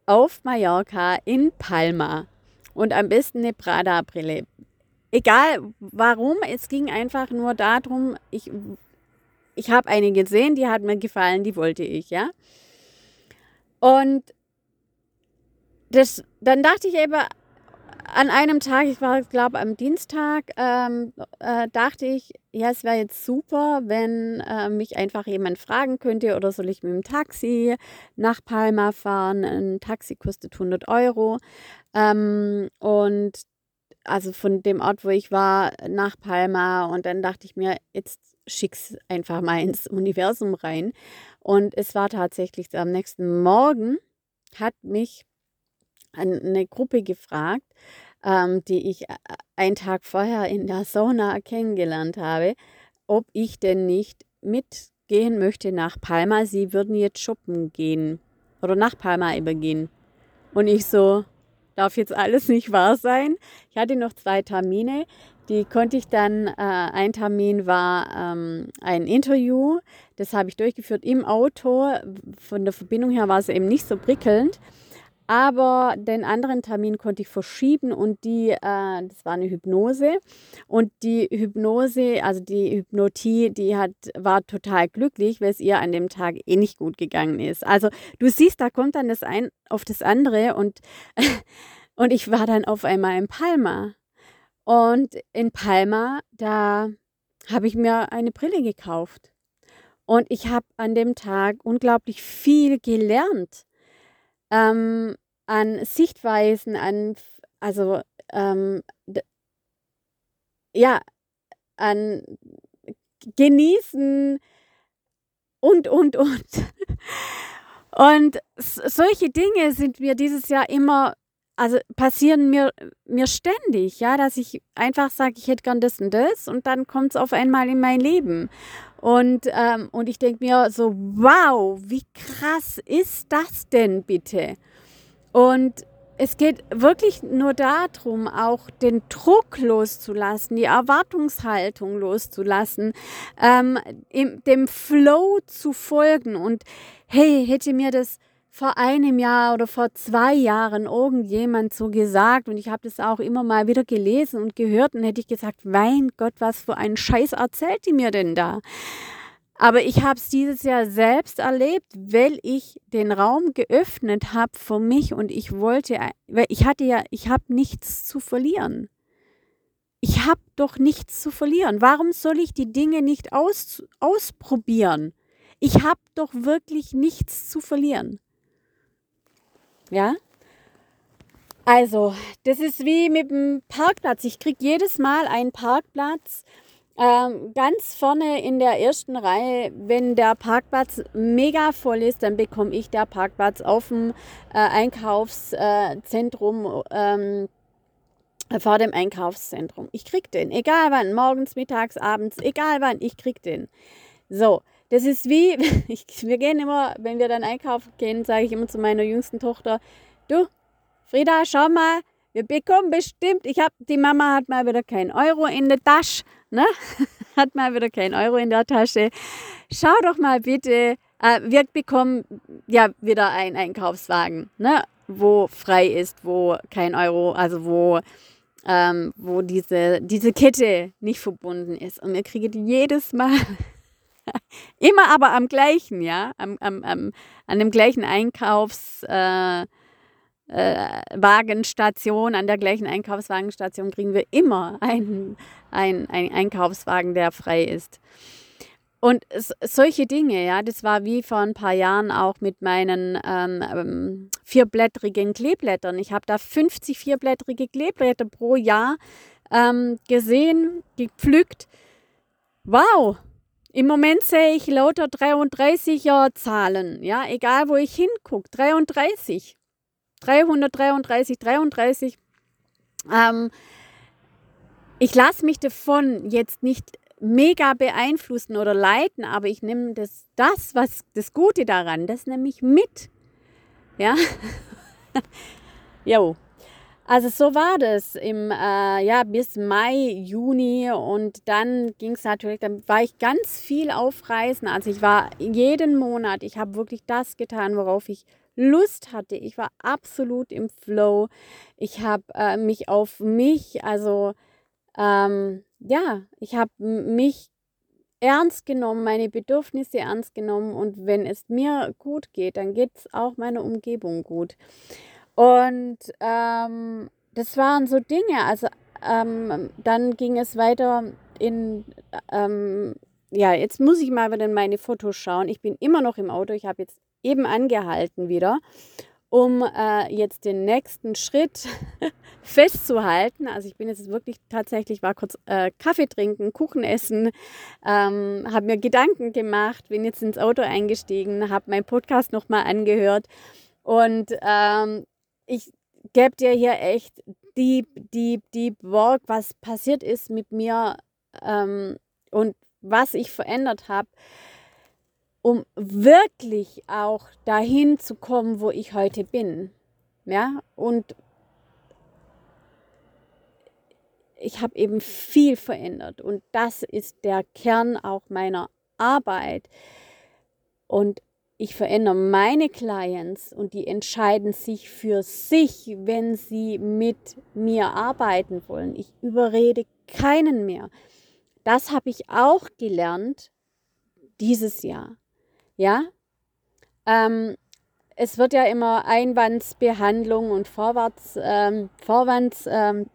auf Mallorca in Palma und am besten eine Prada-Brille egal warum, es ging einfach nur darum, ich, ich habe eine gesehen, die hat mir gefallen, die wollte ich, ja. Und das, dann dachte ich eben an einem Tag, ich war, glaube am Dienstag, ähm, äh, dachte ich, ja, es wäre jetzt super, wenn äh, mich einfach jemand fragen könnte, oder soll ich mit dem Taxi nach Palma fahren? Ein Taxi kostet 100 Euro. Ähm, und also von dem Ort, wo ich war, nach Palma. Und dann dachte ich mir, jetzt schick's einfach mal ins Universum rein. Und es war tatsächlich am nächsten Morgen, hat mich eine Gruppe gefragt, ähm, die ich äh, einen Tag vorher in der Sauna kennengelernt habe, ob ich denn nicht mitgehen möchte nach Palma. Sie würden jetzt shoppen gehen oder nach Palma übergehen. Und ich so, darf jetzt alles nicht wahr sein. Ich hatte noch zwei Termine, die konnte ich dann, äh, ein Termin war ähm, ein Interview, das habe ich durchgeführt im Auto. Von der Verbindung her war es eben nicht so prickelnd. Aber den anderen Termin konnte ich verschieben und die, äh, das war eine Hypnose. Und die Hypnose, also die Hypnotie, die hat, war total glücklich, weil es ihr an dem Tag eh nicht gut gegangen ist. Also du siehst, da kommt dann das ein auf das andere und, und ich war dann auf einmal in Palma. Und in Palma, da habe ich mir eine Brille gekauft. Und ich habe an dem Tag unglaublich viel gelernt ähm, an Sichtweisen, an, also ähm, ja, an Genießen und, und, und. Und solche Dinge sind mir dieses Jahr immer, also passieren mir, mir ständig, ja, dass ich einfach sage, ich hätte gern das und das und dann kommt es auf einmal in mein Leben. Und, ähm, und ich denke mir so, wow, wie krass ist das denn bitte? Und es geht wirklich nur darum, auch den Druck loszulassen, die Erwartungshaltung loszulassen, ähm, dem Flow zu folgen. Und hey, hätte mir das vor einem Jahr oder vor zwei Jahren irgendjemand so gesagt und ich habe das auch immer mal wieder gelesen und gehört und hätte ich gesagt, mein Gott, was für einen Scheiß erzählt die mir denn da? Aber ich habe es dieses Jahr selbst erlebt, weil ich den Raum geöffnet habe für mich und ich wollte, weil ich hatte ja, ich habe nichts zu verlieren. Ich habe doch nichts zu verlieren. Warum soll ich die Dinge nicht aus, ausprobieren? Ich habe doch wirklich nichts zu verlieren. Ja? Also, das ist wie mit dem Parkplatz. Ich kriege jedes Mal einen Parkplatz Ähm, ganz vorne in der ersten Reihe, wenn der Parkplatz mega voll ist, dann bekomme ich der Parkplatz auf dem äh, Einkaufszentrum. Ähm, vor dem Einkaufszentrum. Ich krieg den, egal wann, morgens, mittags, abends, egal wann, ich krieg den. So, das ist wie, ich, wir gehen immer, wenn wir dann einkaufen gehen, sage ich immer zu meiner jüngsten Tochter, du, Frieda, schau mal, wir bekommen bestimmt, ich habe, die Mama hat mal wieder keinen Euro in der Tasche, ne? hat mal wieder keinen Euro in der Tasche. Schau doch mal bitte, äh, wir bekommen ja wieder einen Einkaufswagen, ne? wo frei ist, wo kein Euro, also wo ähm, wo diese, diese Kette nicht verbunden ist. Und wir kriegen jedes Mal, immer aber am gleichen, ja, am, am, am, an dem gleichen Einkaufswagenstation, äh, äh, an der gleichen Einkaufswagenstation kriegen wir immer einen, einen, einen Einkaufswagen, der frei ist. Und solche Dinge, ja, das war wie vor ein paar Jahren auch mit meinen ähm, ähm vierblättrigen Kleeblättern. Ich habe da 50 vierblättrige Kleeblätter pro Jahr ähm, gesehen, gepflückt. Wow! Im Moment sehe ich lauter 33er Zahlen, ja, egal wo ich hingucke, 33. 333, 33. Ähm, ich lasse mich davon jetzt nicht mega beeinflussen oder leiten, aber ich nehme das, das, was das Gute daran, das nehme ich mit. Ja, jo. Also so war das im äh, ja bis Mai, Juni und dann ging es natürlich, dann war ich ganz viel auf Reisen. Also ich war jeden Monat, ich habe wirklich das getan, worauf ich Lust hatte. Ich war absolut im Flow. Ich habe äh, mich auf mich, also ähm, ja, ich habe mich ernst genommen, meine Bedürfnisse ernst genommen und wenn es mir gut geht, dann geht es auch meiner Umgebung gut. Und ähm, das waren so Dinge. Also ähm, dann ging es weiter in, ähm, ja, jetzt muss ich mal wieder in meine Fotos schauen. Ich bin immer noch im Auto. Ich habe jetzt eben angehalten wieder um äh, jetzt den nächsten Schritt festzuhalten. Also ich bin jetzt wirklich tatsächlich, war kurz äh, Kaffee trinken, Kuchen essen, ähm, habe mir Gedanken gemacht, bin jetzt ins Auto eingestiegen, habe meinen Podcast nochmal angehört und ähm, ich gebe dir hier echt deep, deep, deep Work, was passiert ist mit mir ähm, und was ich verändert habe um wirklich auch dahin zu kommen, wo ich heute bin. Ja, und ich habe eben viel verändert und das ist der Kern auch meiner Arbeit. Und ich verändere meine Clients und die entscheiden sich für sich, wenn sie mit mir arbeiten wollen. Ich überrede keinen mehr. Das habe ich auch gelernt dieses Jahr. Ja, ähm, es wird ja immer Einwandsbehandlung und Vorwärts, ähm, Vorwandsbehandlung,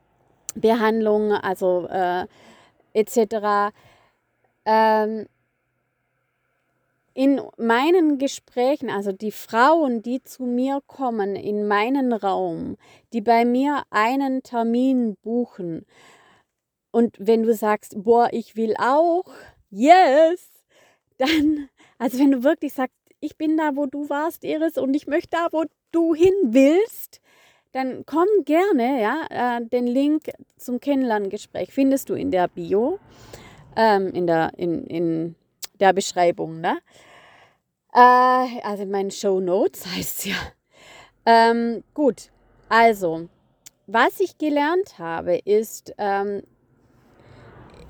ähm, also äh, etc. Ähm, in meinen Gesprächen, also die Frauen, die zu mir kommen in meinen Raum, die bei mir einen Termin buchen, und wenn du sagst, boah, ich will auch, yes, dann also wenn du wirklich sagst, ich bin da, wo du warst, Iris, und ich möchte da, wo du hin willst, dann komm gerne, ja. Äh, den Link zum Kennenlerngespräch findest du in der Bio, ähm, in, der, in, in der Beschreibung, ne? Äh, also in meinen Show Notes heißt es ja. Ähm, gut, also, was ich gelernt habe, ist, ähm,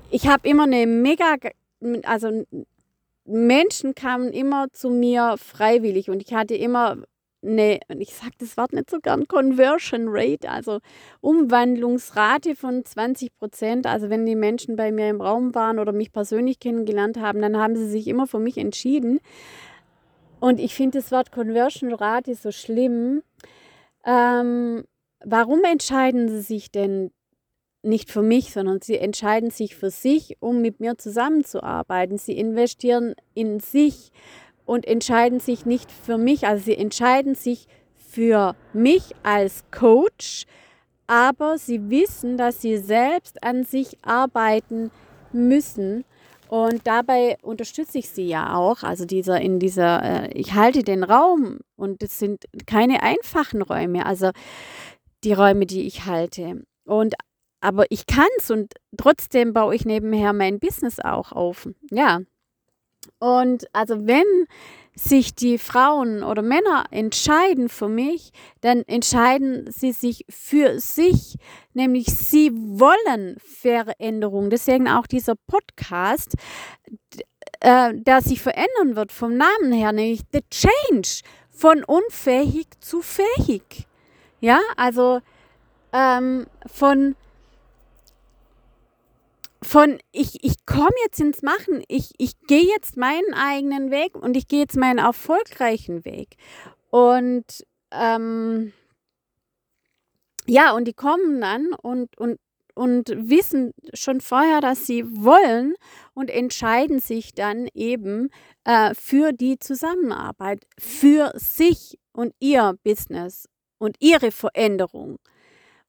ich habe immer eine mega, also Menschen kamen immer zu mir freiwillig und ich hatte immer eine, ich sage das Wort nicht so gern, Conversion Rate, also Umwandlungsrate von 20 Prozent. Also wenn die Menschen bei mir im Raum waren oder mich persönlich kennengelernt haben, dann haben sie sich immer für mich entschieden. Und ich finde das Wort Conversion Rate so schlimm. Ähm, warum entscheiden sie sich denn nicht für mich, sondern sie entscheiden sich für sich, um mit mir zusammenzuarbeiten. Sie investieren in sich und entscheiden sich nicht für mich. Also sie entscheiden sich für mich als Coach, aber sie wissen, dass sie selbst an sich arbeiten müssen. Und dabei unterstütze ich sie ja auch. Also dieser in dieser, äh, ich halte den Raum und es sind keine einfachen Räume, also die Räume, die ich halte. Und aber ich kann es und trotzdem baue ich nebenher mein Business auch auf. Ja. Und also wenn sich die Frauen oder Männer entscheiden für mich, dann entscheiden sie sich für sich, nämlich sie wollen Veränderung. Deswegen auch dieser Podcast, äh, der sich verändern wird vom Namen her, nämlich The Change, von unfähig zu fähig. Ja, also ähm, von von ich, ich komme jetzt ins Machen, ich, ich gehe jetzt meinen eigenen Weg und ich gehe jetzt meinen erfolgreichen Weg. Und ähm, ja, und die kommen dann und, und, und wissen schon vorher, dass sie wollen und entscheiden sich dann eben äh, für die Zusammenarbeit, für sich und ihr Business und ihre Veränderung.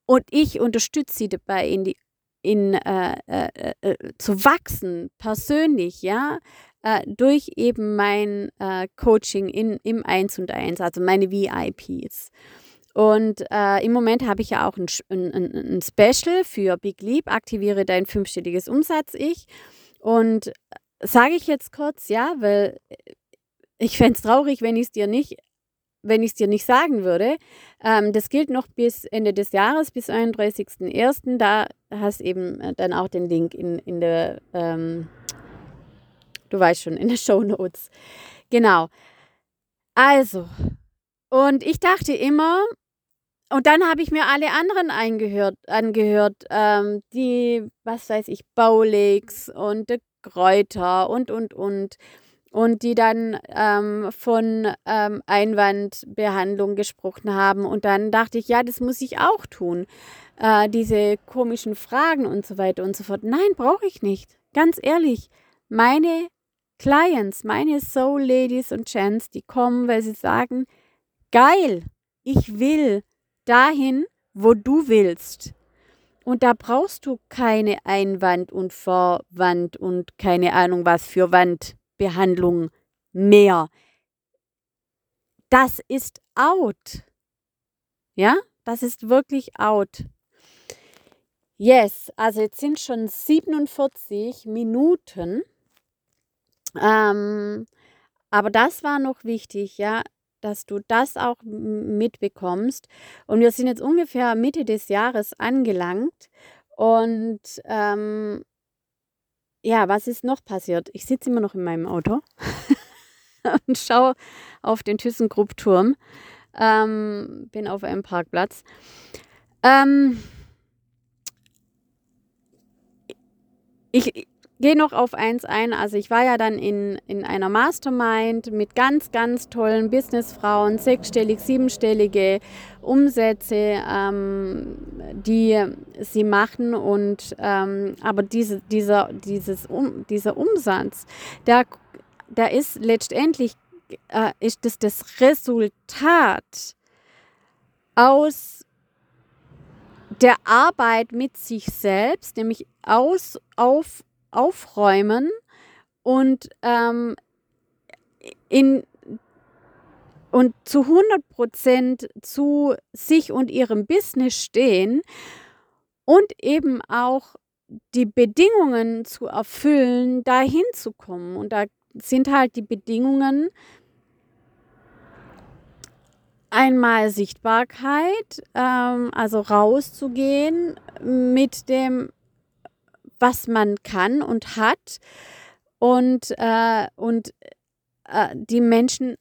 Und ich unterstütze sie dabei, in die in, äh, äh, äh, zu wachsen, persönlich, ja, äh, durch eben mein äh, Coaching in, im 1 und 1, also meine VIPs. Und äh, im Moment habe ich ja auch ein, ein, ein Special für Big Leap, aktiviere dein fünfstelliges Umsatz-Ich. Und sage ich jetzt kurz, ja, weil ich fände es traurig, wenn ich es dir nicht wenn ich es dir nicht sagen würde. Ähm, das gilt noch bis Ende des Jahres, bis 31.01. Da hast eben äh, dann auch den Link in, in der, ähm, du weißt schon, in den Show Notes. Genau. Also, und ich dachte immer, und dann habe ich mir alle anderen eingehört, angehört, ähm, die, was weiß ich, Baulix und Kräuter und, und, und und die dann ähm, von ähm, Einwandbehandlung gesprochen haben. Und dann dachte ich, ja, das muss ich auch tun. Äh, diese komischen Fragen und so weiter und so fort. Nein, brauche ich nicht. Ganz ehrlich, meine Clients, meine Soul Ladies und Gents, die kommen, weil sie sagen, geil, ich will dahin, wo du willst. Und da brauchst du keine Einwand und Vorwand und keine Ahnung was für Wand Behandlung mehr. Das ist out. Ja, das ist wirklich out. Yes, also jetzt sind schon 47 Minuten. Ähm, aber das war noch wichtig, ja, dass du das auch mitbekommst. Und wir sind jetzt ungefähr Mitte des Jahres angelangt. Und ähm, ja, was ist noch passiert? Ich sitze immer noch in meinem Auto und schaue auf den ThyssenKrupp-Turm. Ähm, bin auf einem Parkplatz. Ähm, ich, gehe noch auf eins ein. Also ich war ja dann in, in einer Mastermind mit ganz, ganz tollen Businessfrauen, sechsstellig, siebenstellige Umsätze, ähm, die sie machen. Und ähm, aber diese, dieser, dieses um, dieser Umsatz, der, der ist letztendlich äh, ist das, das Resultat aus der Arbeit mit sich selbst, nämlich aus, auf aufräumen und ähm, in und zu 100 Prozent zu sich und ihrem Business stehen und eben auch die Bedingungen zu erfüllen, dahin zu kommen. Und da sind halt die Bedingungen einmal Sichtbarkeit, ähm, also rauszugehen mit dem was man kann und hat. Und, äh, und äh, die Menschen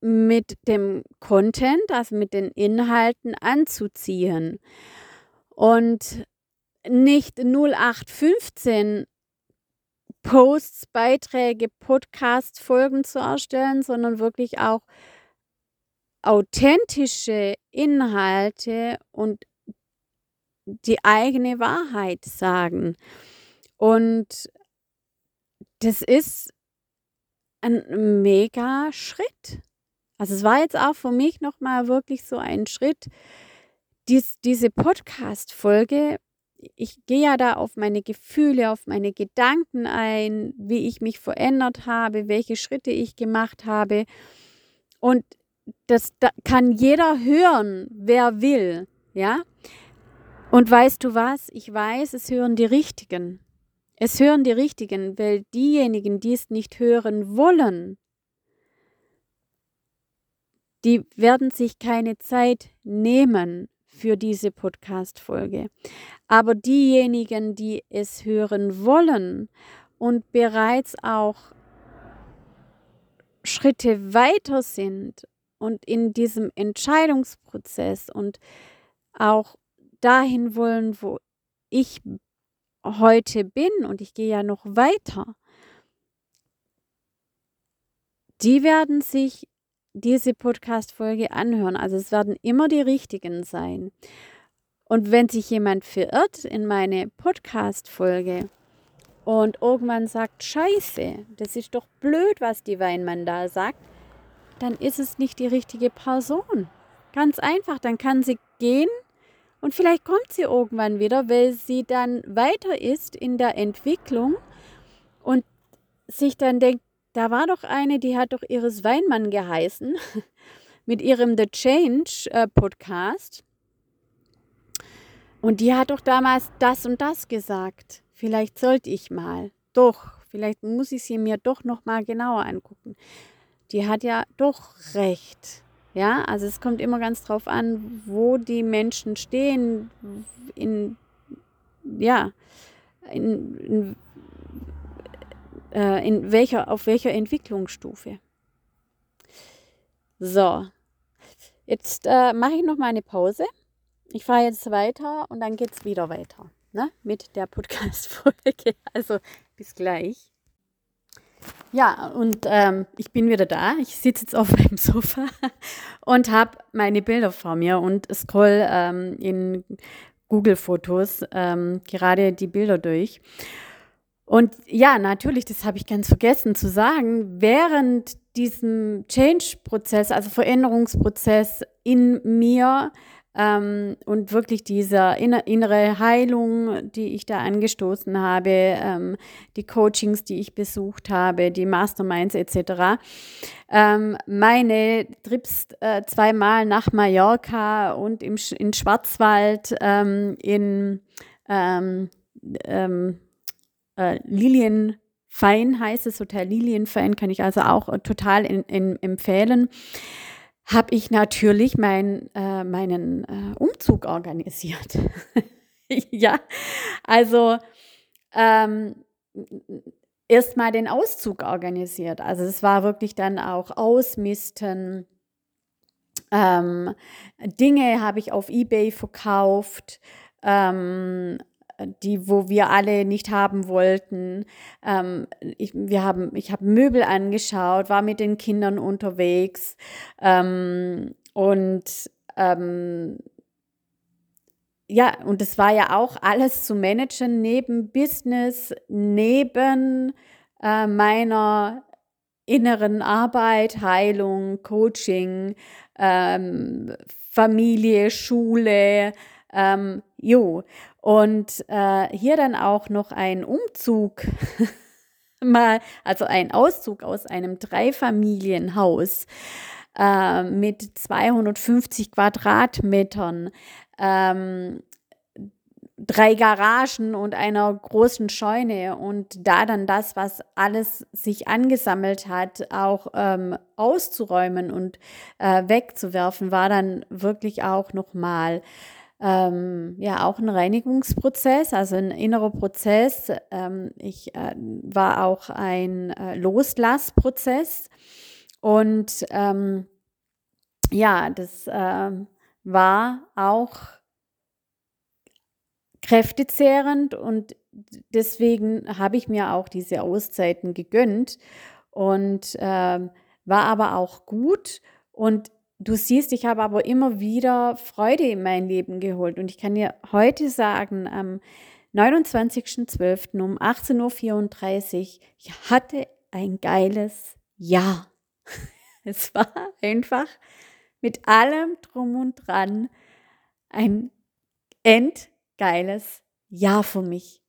mit dem Content, also mit den Inhalten anzuziehen. Und nicht 0815 Posts, Beiträge, Podcasts, Folgen zu erstellen, sondern wirklich auch authentische Inhalte und die eigene Wahrheit sagen. Und das ist ein mega Schritt. Also es war jetzt auch für mich nochmal wirklich so ein Schritt. Dies, diese Podcast-Folge, ich gehe ja da auf meine Gefühle, auf meine Gedanken ein, wie ich mich verändert habe, welche Schritte ich gemacht habe. Und das da kann jeder hören, wer will, ja. Und weißt du was? Ich weiß, es hören die Richtigen. Es hören die Richtigen, weil diejenigen, die es nicht hören wollen, die werden sich keine Zeit nehmen für diese Podcast-Folge. Aber diejenigen, die es hören wollen und bereits auch Schritte weiter sind und in diesem Entscheidungsprozess und auch dahin wollen, wo ich heute bin und ich gehe ja noch weiter, die werden sich diese Podcast-Folge anhören. Also es werden immer die richtigen sein. Und wenn sich jemand verirrt in meine Podcast-Folge und irgendwann sagt, scheiße, das ist doch blöd, was die Weinmann da sagt, dann ist es nicht die richtige Person. Ganz einfach, dann kann sie gehen und vielleicht kommt sie irgendwann wieder, weil sie dann weiter ist in der Entwicklung und sich dann denkt, da war doch eine, die hat doch Iris Weinmann geheißen mit ihrem The Change äh, Podcast. Und die hat doch damals das und das gesagt. Vielleicht sollte ich mal. Doch, vielleicht muss ich sie mir doch noch mal genauer angucken. Die hat ja doch recht. Ja, also es kommt immer ganz drauf an, wo die Menschen stehen, in ja, in, in äh, in welcher, auf welcher Entwicklungsstufe. So, jetzt äh, mache ich noch mal eine Pause. Ich fahre jetzt weiter und dann geht es wieder weiter ne? mit der Podcast-Folge. Also bis gleich. Ja, und ähm, ich bin wieder da. Ich sitze jetzt auf meinem Sofa und habe meine Bilder vor mir und scroll ähm, in Google-Fotos ähm, gerade die Bilder durch. Und ja, natürlich, das habe ich ganz vergessen zu sagen, während diesem Change-Prozess, also Veränderungsprozess in mir ähm, und wirklich dieser innere Heilung, die ich da angestoßen habe, ähm, die Coachings, die ich besucht habe, die Masterminds etc., ähm, meine Trips äh, zweimal nach Mallorca und im, in Schwarzwald, ähm, in ähm, ähm, äh, Lilienfein heißt es, Hotel Lilienfein kann ich also auch äh, total in, in, empfehlen, habe ich natürlich mein, äh, meinen äh, Umzug organisiert. ja, also ähm, erstmal den Auszug organisiert. Also es war wirklich dann auch Ausmisten. Ähm, Dinge habe ich auf eBay verkauft. Ähm, die, wo wir alle nicht haben wollten. Ähm, ich, wir haben, ich habe Möbel angeschaut, war mit den Kindern unterwegs ähm, und ähm, ja, und es war ja auch alles zu managen neben Business, neben äh, meiner inneren Arbeit, Heilung, Coaching, ähm, Familie, Schule, ähm, jo. Und äh, hier dann auch noch ein Umzug, mal, also ein Auszug aus einem Dreifamilienhaus äh, mit 250 Quadratmetern, ähm, drei Garagen und einer großen Scheune und da dann das, was alles sich angesammelt hat, auch ähm, auszuräumen und äh, wegzuwerfen, war dann wirklich auch nochmal ähm, ja auch ein Reinigungsprozess, also ein innerer Prozess. Ähm, ich äh, war auch ein äh, Loslassprozess und ähm, ja, das äh, war auch kräftezehrend und deswegen habe ich mir auch diese Auszeiten gegönnt und ähm, war aber auch gut und Du siehst, ich habe aber immer wieder Freude in mein Leben geholt. Und ich kann dir heute sagen, am 29.12. um 18.34 Uhr, ich hatte ein geiles Jahr. Es war einfach mit allem drum und dran ein endgeiles Jahr für mich.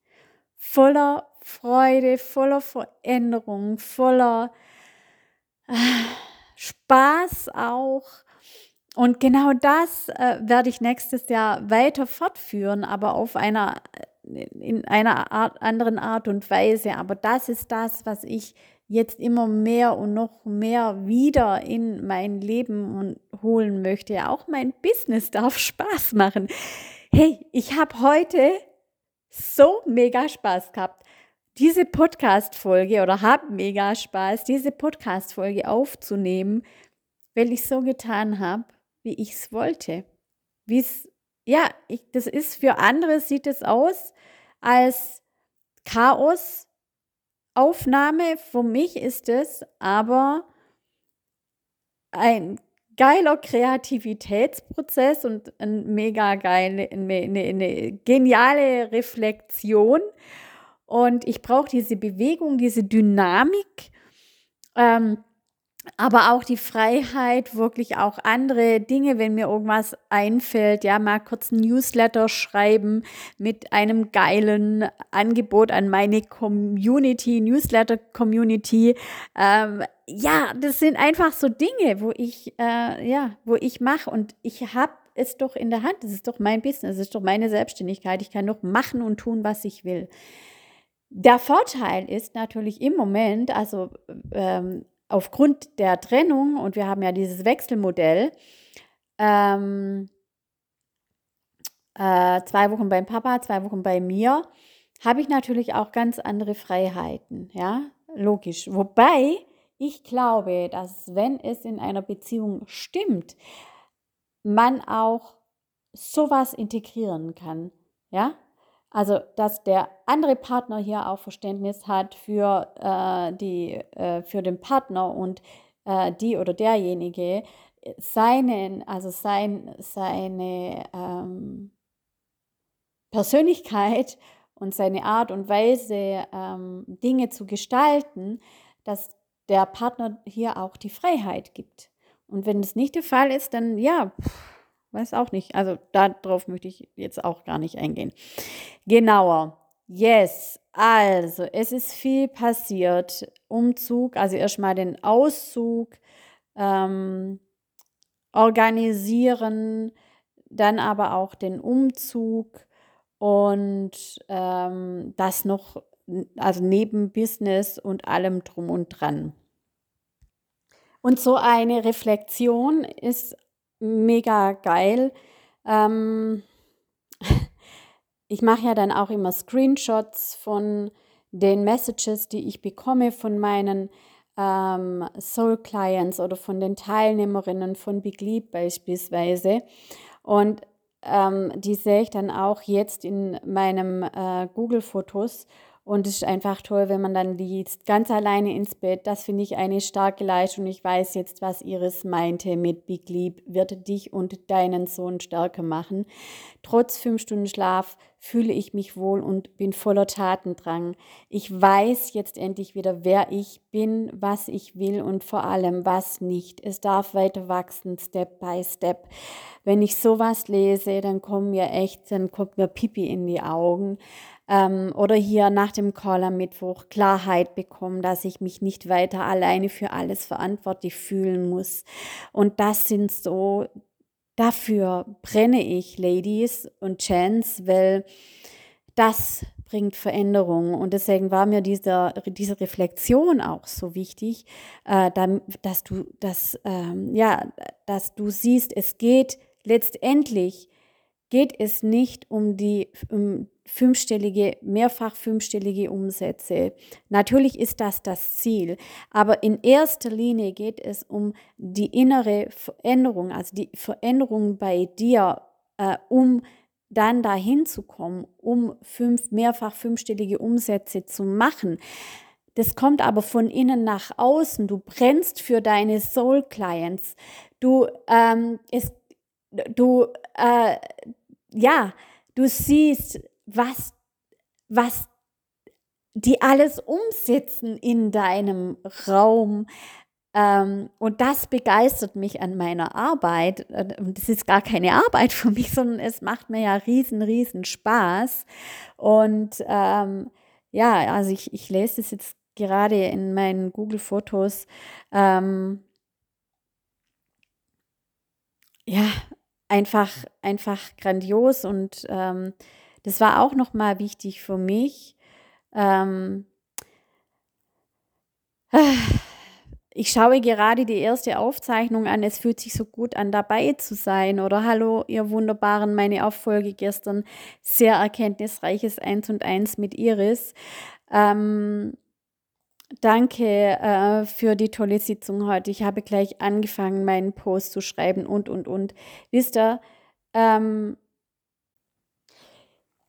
Voller Freude, voller Veränderung, voller äh, Spaß auch. Und genau das äh, werde ich nächstes Jahr weiter fortführen, aber auf einer in einer Art, anderen Art und Weise. Aber das ist das, was ich jetzt immer mehr und noch mehr wieder in mein Leben holen möchte. Auch mein Business darf Spaß machen. Hey, ich habe heute so mega Spaß gehabt, diese Podcast-Folge oder habe mega Spaß, diese Podcast-Folge aufzunehmen, weil ich so getan habe, wie ich es wollte. Wie es, ja, ich, das ist für andere sieht es aus als Chaos, Aufnahme, für mich ist es aber ein geiler Kreativitätsprozess und ein mega geile, eine, eine geniale Reflexion. Und ich brauche diese Bewegung, diese Dynamik. Ähm, aber auch die Freiheit, wirklich auch andere Dinge, wenn mir irgendwas einfällt, ja, mal kurz ein Newsletter schreiben mit einem geilen Angebot an meine Community, Newsletter-Community. Ähm, ja, das sind einfach so Dinge, wo ich, äh, ja, wo ich mache und ich habe es doch in der Hand. Das ist doch mein Business, das ist doch meine Selbstständigkeit. Ich kann doch machen und tun, was ich will. Der Vorteil ist natürlich im Moment, also ähm, aufgrund der Trennung, und wir haben ja dieses Wechselmodell, ähm, äh, zwei Wochen beim Papa, zwei Wochen bei mir, habe ich natürlich auch ganz andere Freiheiten, ja, logisch. Wobei ich glaube, dass wenn es in einer Beziehung stimmt, man auch sowas integrieren kann, ja, also, dass der andere Partner hier auch Verständnis hat für, äh, die, äh, für den Partner und äh, die oder derjenige seinen, also sein, seine ähm, Persönlichkeit und seine Art und Weise, ähm, Dinge zu gestalten, dass der Partner hier auch die Freiheit gibt. Und wenn das nicht der Fall ist, dann ja, pff, weiß auch nicht. Also darauf möchte ich jetzt auch gar nicht eingehen. Genauer. Yes, also es ist viel passiert. Umzug, also erstmal den Auszug ähm, organisieren, dann aber auch den Umzug und ähm, das noch, also neben Business und allem drum und dran. Und so eine Reflexion ist mega geil. Ähm, ich mache ja dann auch immer Screenshots von den Messages, die ich bekomme von meinen ähm, Soul Clients oder von den Teilnehmerinnen von Big Leap beispielsweise. Und ähm, die sehe ich dann auch jetzt in meinem äh, Google-Fotos und es ist einfach toll, wenn man dann liest, ganz alleine ins Bett. Das finde ich eine starke Leistung. Ich weiß jetzt, was Iris meinte mit Big Leap, wird dich und deinen Sohn stärker machen. Trotz fünf Stunden Schlaf fühle ich mich wohl und bin voller Tatendrang. Ich weiß jetzt endlich wieder, wer ich bin, was ich will und vor allem, was nicht. Es darf weiter wachsen, Step by Step. Wenn ich sowas lese, dann kommen mir echt, dann kommt mir Pipi in die Augen ähm, oder hier nach dem Call am Mittwoch Klarheit bekommen, dass ich mich nicht weiter alleine für alles verantwortlich fühlen muss. Und das sind so, dafür brenne ich, Ladies und Chance, weil das bringt Veränderung. Und deswegen war mir dieser, diese Reflexion auch so wichtig, äh, dass du, dass, ähm, ja, dass du siehst, es geht letztendlich geht es nicht um die um fünfstellige, mehrfach fünfstellige Umsätze. Natürlich ist das das Ziel, aber in erster Linie geht es um die innere Veränderung, also die Veränderung bei dir, äh, um dann dahin zu kommen, um fünf, mehrfach fünfstellige Umsätze zu machen. Das kommt aber von innen nach außen. Du brennst für deine Soul Clients. Du, ähm, es, du, äh, ja, du siehst, was, was die alles umsetzen in deinem Raum, Ähm, und das begeistert mich an meiner Arbeit. Und das ist gar keine Arbeit für mich, sondern es macht mir ja riesen, riesen Spaß. Und ähm, ja, also ich, ich lese das jetzt gerade in meinen Google-Fotos. Ähm, ja, einfach, einfach grandios und ähm, das war auch nochmal wichtig für mich. Ähm, ich schaue gerade die erste Aufzeichnung an. Es fühlt sich so gut an, dabei zu sein. Oder hallo, ihr Wunderbaren, meine Auffolge gestern. Sehr erkenntnisreiches Eins und Eins mit Iris. Ähm, danke äh, für die tolle Sitzung heute. Ich habe gleich angefangen, meinen Post zu schreiben und, und, und. Wisst ihr, ähm,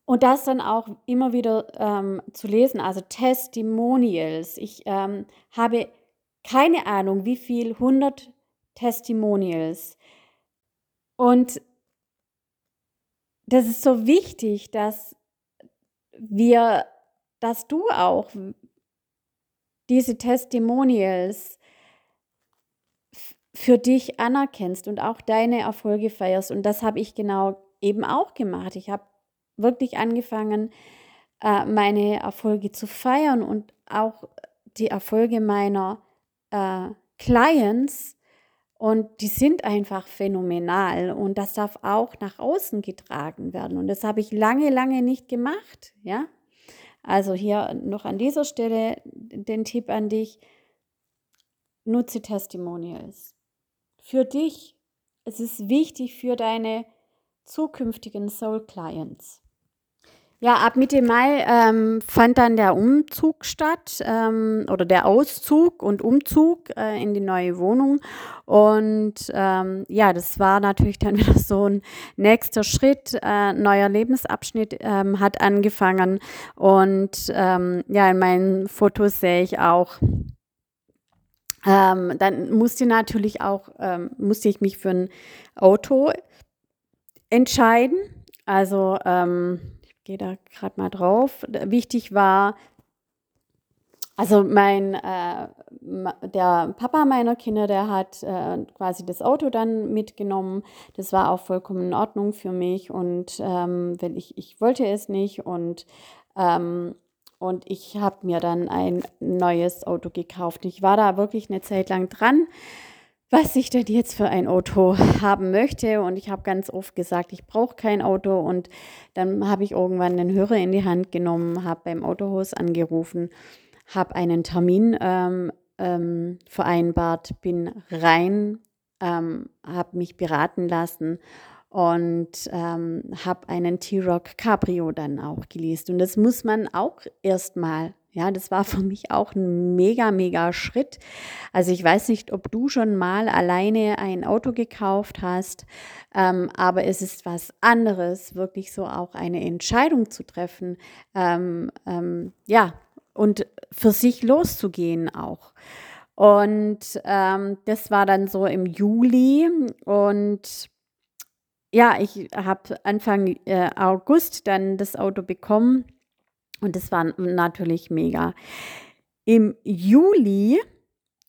und das dann auch immer wieder ähm, zu lesen, also Testimonials. Ich ähm, habe keine Ahnung, wie viel, 100 Testimonials. Und das ist so wichtig, dass wir, dass du auch diese Testimonials für dich anerkennst und auch deine Erfolge feierst. Und das habe ich genau eben auch gemacht. Ich habe wirklich angefangen, äh, meine Erfolge zu feiern und auch die Erfolge meiner äh, Clients und die sind einfach phänomenal und das darf auch nach außen getragen werden und das habe ich lange, lange nicht gemacht, ja. Also hier noch an dieser Stelle den Tipp an dich, nutze Testimonials. Für dich, es ist wichtig für deine zukünftigen Soul Clients. Ja, ab Mitte Mai ähm, fand dann der Umzug statt ähm, oder der Auszug und Umzug äh, in die neue Wohnung. Und ähm, ja, das war natürlich dann wieder so ein nächster Schritt. Äh, neuer Lebensabschnitt ähm, hat angefangen. Und ähm, ja, in meinen Fotos sehe ich auch, ähm, dann musste natürlich auch, musste ich mich für ein Auto entscheiden. Also ähm, gehe da gerade mal drauf. Wichtig war, also mein, äh, der Papa meiner Kinder, der hat äh, quasi das Auto dann mitgenommen. Das war auch vollkommen in Ordnung für mich und ähm, wenn ich, ich wollte es nicht und, ähm, und ich habe mir dann ein neues Auto gekauft. Ich war da wirklich eine Zeit lang dran was ich denn jetzt für ein Auto haben möchte. Und ich habe ganz oft gesagt, ich brauche kein Auto. Und dann habe ich irgendwann den Hörer in die Hand genommen, habe beim Autohaus angerufen, habe einen Termin ähm, ähm, vereinbart, bin rein, ähm, habe mich beraten lassen und ähm, habe einen T-Rock Cabrio dann auch gelesen. Und das muss man auch erstmal ja, das war für mich auch ein mega, mega Schritt. Also ich weiß nicht, ob du schon mal alleine ein Auto gekauft hast, ähm, aber es ist was anderes, wirklich so auch eine Entscheidung zu treffen. Ähm, ähm, ja, und für sich loszugehen auch. Und ähm, das war dann so im Juli und ja, ich habe Anfang äh, August dann das Auto bekommen und das war natürlich mega. Im Juli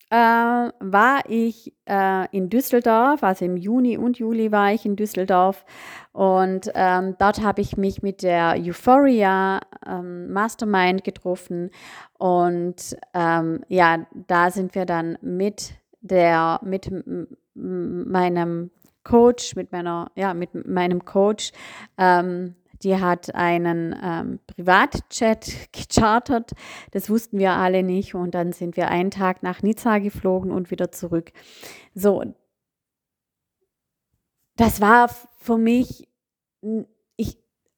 äh, war ich äh, in Düsseldorf, also im Juni und Juli war ich in Düsseldorf und ähm, dort habe ich mich mit der Euphoria ähm, Mastermind getroffen und ähm, ja, da sind wir dann mit der, mit meinem Coach, mit meiner, ja, mit meinem Coach ähm, die hat einen ähm, Privatjet gechartert. Das wussten wir alle nicht. Und dann sind wir einen Tag nach Nizza geflogen und wieder zurück. So, das war für mich, ich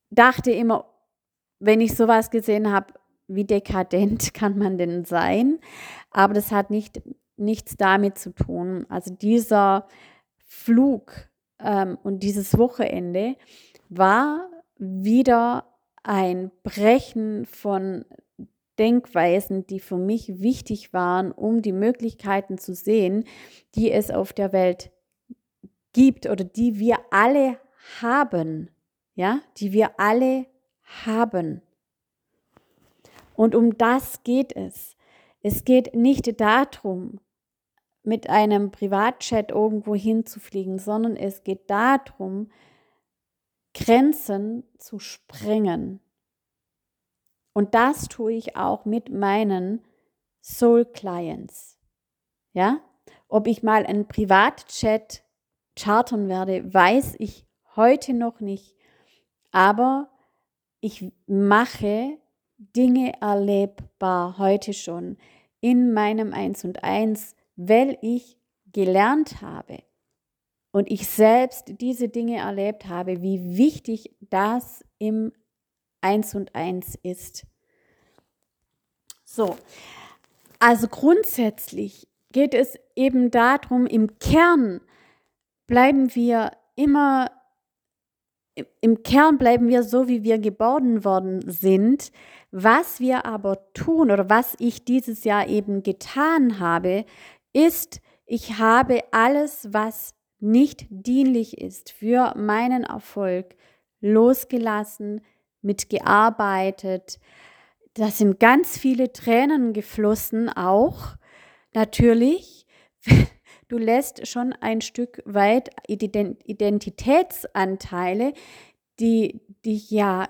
dachte immer, wenn ich sowas gesehen habe, wie dekadent kann man denn sein? Aber das hat nicht, nichts damit zu tun. Also dieser Flug ähm, und dieses Wochenende war wieder ein Brechen von Denkweisen, die für mich wichtig waren, um die Möglichkeiten zu sehen, die es auf der Welt gibt oder die wir alle haben. Ja, die wir alle haben. Und um das geht es. Es geht nicht darum, mit einem Privatchat irgendwo hinzufliegen, sondern es geht darum, Grenzen zu sprengen. Und das tue ich auch mit meinen Soul Clients. Ja? Ob ich mal einen Privatchat chartern werde, weiß ich heute noch nicht. Aber ich mache Dinge erlebbar heute schon in meinem Eins und Eins, weil ich gelernt habe und ich selbst diese Dinge erlebt habe, wie wichtig das im Eins und Eins ist. So, also grundsätzlich geht es eben darum, im Kern bleiben wir immer, im Kern bleiben wir so, wie wir geboren worden sind. Was wir aber tun oder was ich dieses Jahr eben getan habe, ist, ich habe alles, was nicht dienlich ist für meinen Erfolg, losgelassen, mitgearbeitet. Da sind ganz viele Tränen geflossen auch natürlich, du lässt schon ein Stück weit Identitätsanteile, die dich ja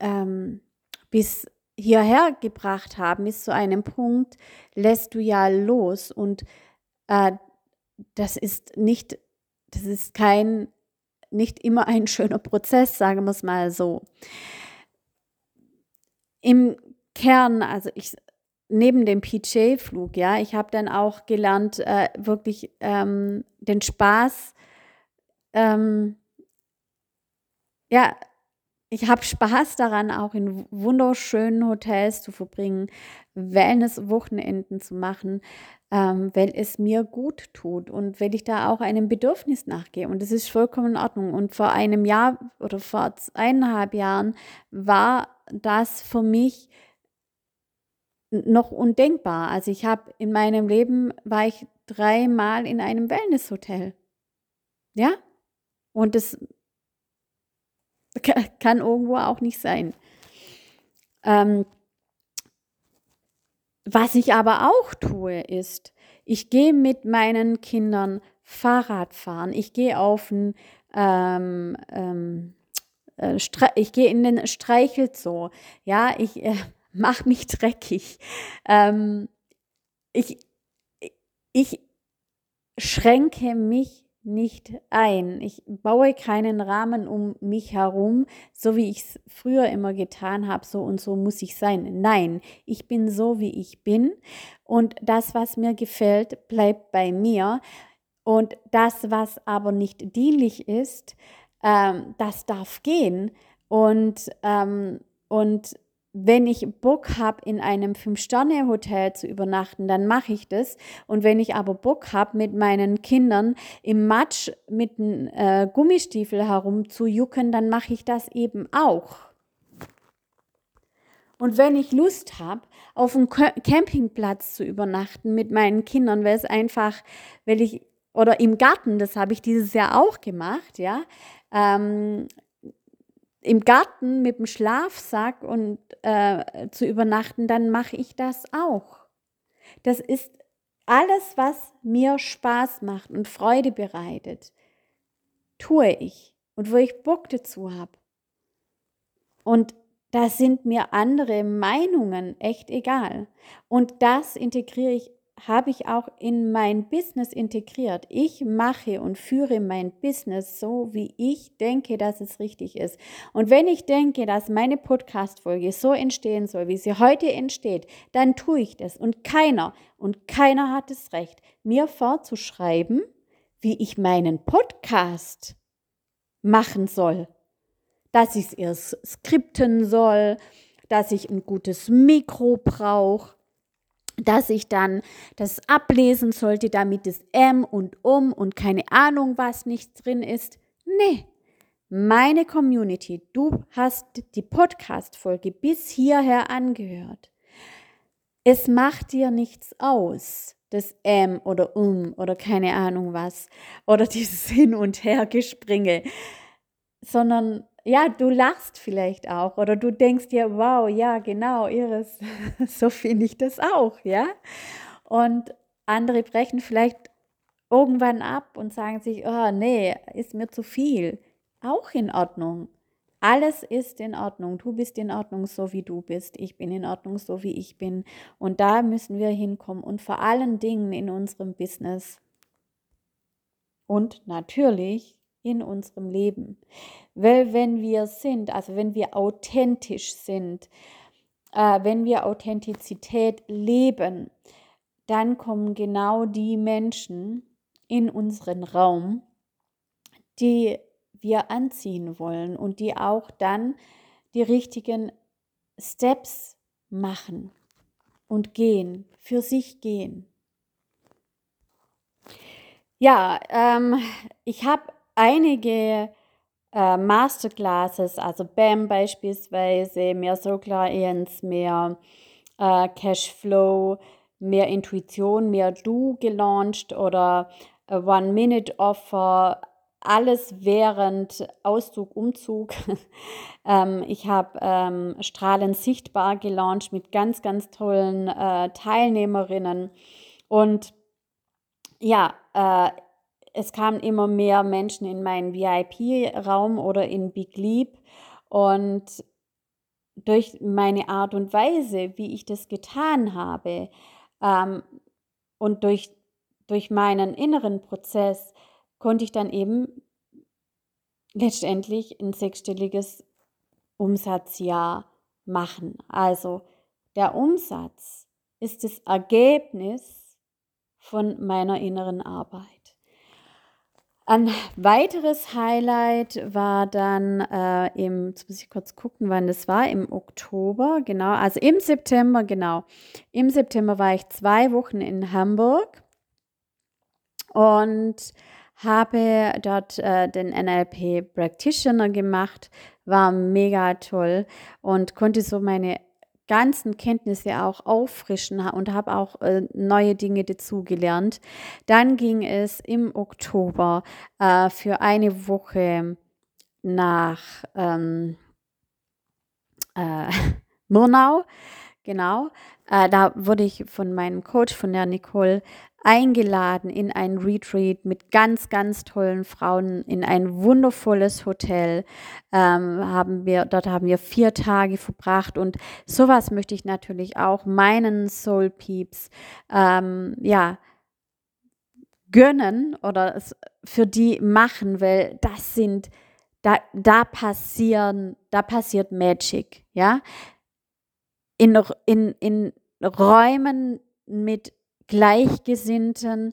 ähm, bis hierher gebracht haben, bis zu einem Punkt, lässt du ja los. Und äh, das ist nicht, das ist kein, nicht immer ein schöner Prozess, sagen wir es mal so. Im Kern, also ich neben dem PJ-Flug, ja, ich habe dann auch gelernt, äh, wirklich ähm, den Spaß, ähm, ja, ich habe Spaß daran, auch in wunderschönen Hotels zu verbringen, Wellness-Wochenenden zu machen, ähm, weil es mir gut tut und weil ich da auch einem Bedürfnis nachgehe. Und das ist vollkommen in Ordnung. Und vor einem Jahr oder vor eineinhalb Jahren war das für mich noch undenkbar. Also ich habe in meinem Leben war ich dreimal in einem Wellnesshotel. Ja? Und das kann irgendwo auch nicht sein. Ähm, was ich aber auch tue, ist, ich gehe mit meinen Kindern Fahrrad fahren. Ich gehe auf ein, ähm, ähm, äh, ich gehe in den Streichelzoo. Ja, ich äh, mach mich dreckig. Ähm, ich, ich schränke mich nicht ein. Ich baue keinen Rahmen um mich herum, so wie ich es früher immer getan habe, so und so muss ich sein. Nein, ich bin so, wie ich bin und das, was mir gefällt, bleibt bei mir und das, was aber nicht dienlich ist, ähm, das darf gehen und, ähm, und wenn ich Bock habe, in einem Fünf-Sterne-Hotel zu übernachten, dann mache ich das. Und wenn ich aber Bock habe, mit meinen Kindern im Matsch mit einem äh, Gummistiefel herumzujucken, dann mache ich das eben auch. Und wenn ich Lust habe, auf einem Campingplatz zu übernachten mit meinen Kindern, weil es einfach, weil ich, oder im Garten, das habe ich dieses Jahr auch gemacht, ja, ähm, im Garten mit dem Schlafsack und äh, zu übernachten, dann mache ich das auch. Das ist alles, was mir Spaß macht und Freude bereitet, tue ich und wo ich Bock dazu habe. Und da sind mir andere Meinungen echt egal. Und das integriere ich habe ich auch in mein Business integriert. Ich mache und führe mein Business so, wie ich denke, dass es richtig ist. Und wenn ich denke, dass meine Podcast-Folge so entstehen soll, wie sie heute entsteht, dann tue ich das. Und keiner, und keiner hat das Recht, mir vorzuschreiben, wie ich meinen Podcast machen soll. Dass ich es erst skripten soll, dass ich ein gutes Mikro brauche, dass ich dann das ablesen sollte, damit es M und um und keine Ahnung was nicht drin ist. Nee, meine Community, du hast die Podcast-Folge bis hierher angehört. Es macht dir nichts aus, das M oder um oder keine Ahnung was oder dieses Hin- und Hergespringe, sondern ja, du lachst vielleicht auch oder du denkst dir, wow, ja, genau, Iris, so finde ich das auch, ja. Und andere brechen vielleicht irgendwann ab und sagen sich, oh nee, ist mir zu viel. Auch in Ordnung. Alles ist in Ordnung. Du bist in Ordnung, so wie du bist. Ich bin in Ordnung, so wie ich bin. Und da müssen wir hinkommen. Und vor allen Dingen in unserem Business. Und natürlich in unserem Leben. Weil wenn wir sind, also wenn wir authentisch sind, äh, wenn wir Authentizität leben, dann kommen genau die Menschen in unseren Raum, die wir anziehen wollen und die auch dann die richtigen Steps machen und gehen, für sich gehen. Ja, ähm, ich habe einige äh, Masterclasses, also BAM beispielsweise, mehr Soul Clients, mehr äh, Cashflow, mehr Intuition, mehr Du gelauncht oder One-Minute-Offer, alles während Auszug, Umzug. ähm, ich habe ähm, Strahlen sichtbar gelauncht mit ganz, ganz tollen äh, Teilnehmerinnen. Und ja, äh, es kamen immer mehr Menschen in meinen VIP-Raum oder in Big Leap. Und durch meine Art und Weise, wie ich das getan habe ähm, und durch, durch meinen inneren Prozess, konnte ich dann eben letztendlich ein sechsstelliges Umsatzjahr machen. Also der Umsatz ist das Ergebnis von meiner inneren Arbeit. Ein weiteres Highlight war dann äh, im, jetzt muss ich kurz gucken, wann das war, im Oktober, genau, also im September, genau. Im September war ich zwei Wochen in Hamburg und habe dort äh, den NLP Practitioner gemacht, war mega toll und konnte so meine ganzen Kenntnisse auch auffrischen und habe auch äh, neue Dinge dazugelernt. Dann ging es im Oktober äh, für eine Woche nach ähm, äh, Murnau. Genau, äh, da wurde ich von meinem Coach, von der Nicole, eingeladen in ein Retreat mit ganz, ganz tollen Frauen in ein wundervolles Hotel. Ähm, haben wir, dort haben wir vier Tage verbracht und sowas möchte ich natürlich auch meinen Soul Peeps ähm, ja, gönnen oder für die machen, weil das sind, da, da passieren, da passiert Magic, ja. In, in, in Räumen mit Gleichgesinnten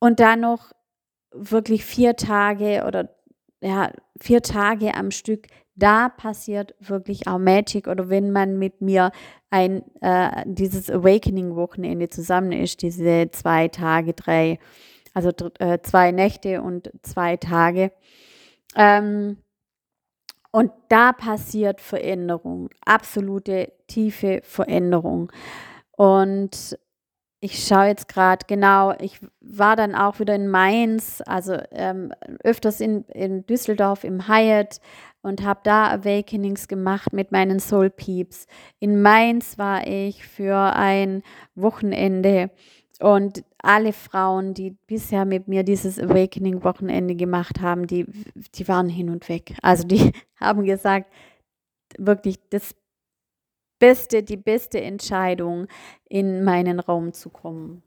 und dann noch wirklich vier Tage oder ja, vier Tage am Stück, da passiert wirklich auch Magic oder wenn man mit mir ein äh, dieses Awakening-Wochenende zusammen ist, diese zwei Tage, drei, also äh, zwei Nächte und zwei Tage. Ähm, und da passiert Veränderung, absolute tiefe Veränderung. Und ich schaue jetzt gerade genau, ich war dann auch wieder in Mainz, also ähm, öfters in, in Düsseldorf im Hyatt und habe da Awakenings gemacht mit meinen Soul Peeps. In Mainz war ich für ein Wochenende und alle Frauen, die bisher mit mir dieses Awakening-Wochenende gemacht haben, die, die waren hin und weg. Also die haben gesagt, wirklich, das beste, die beste Entscheidung, in meinen Raum zu kommen.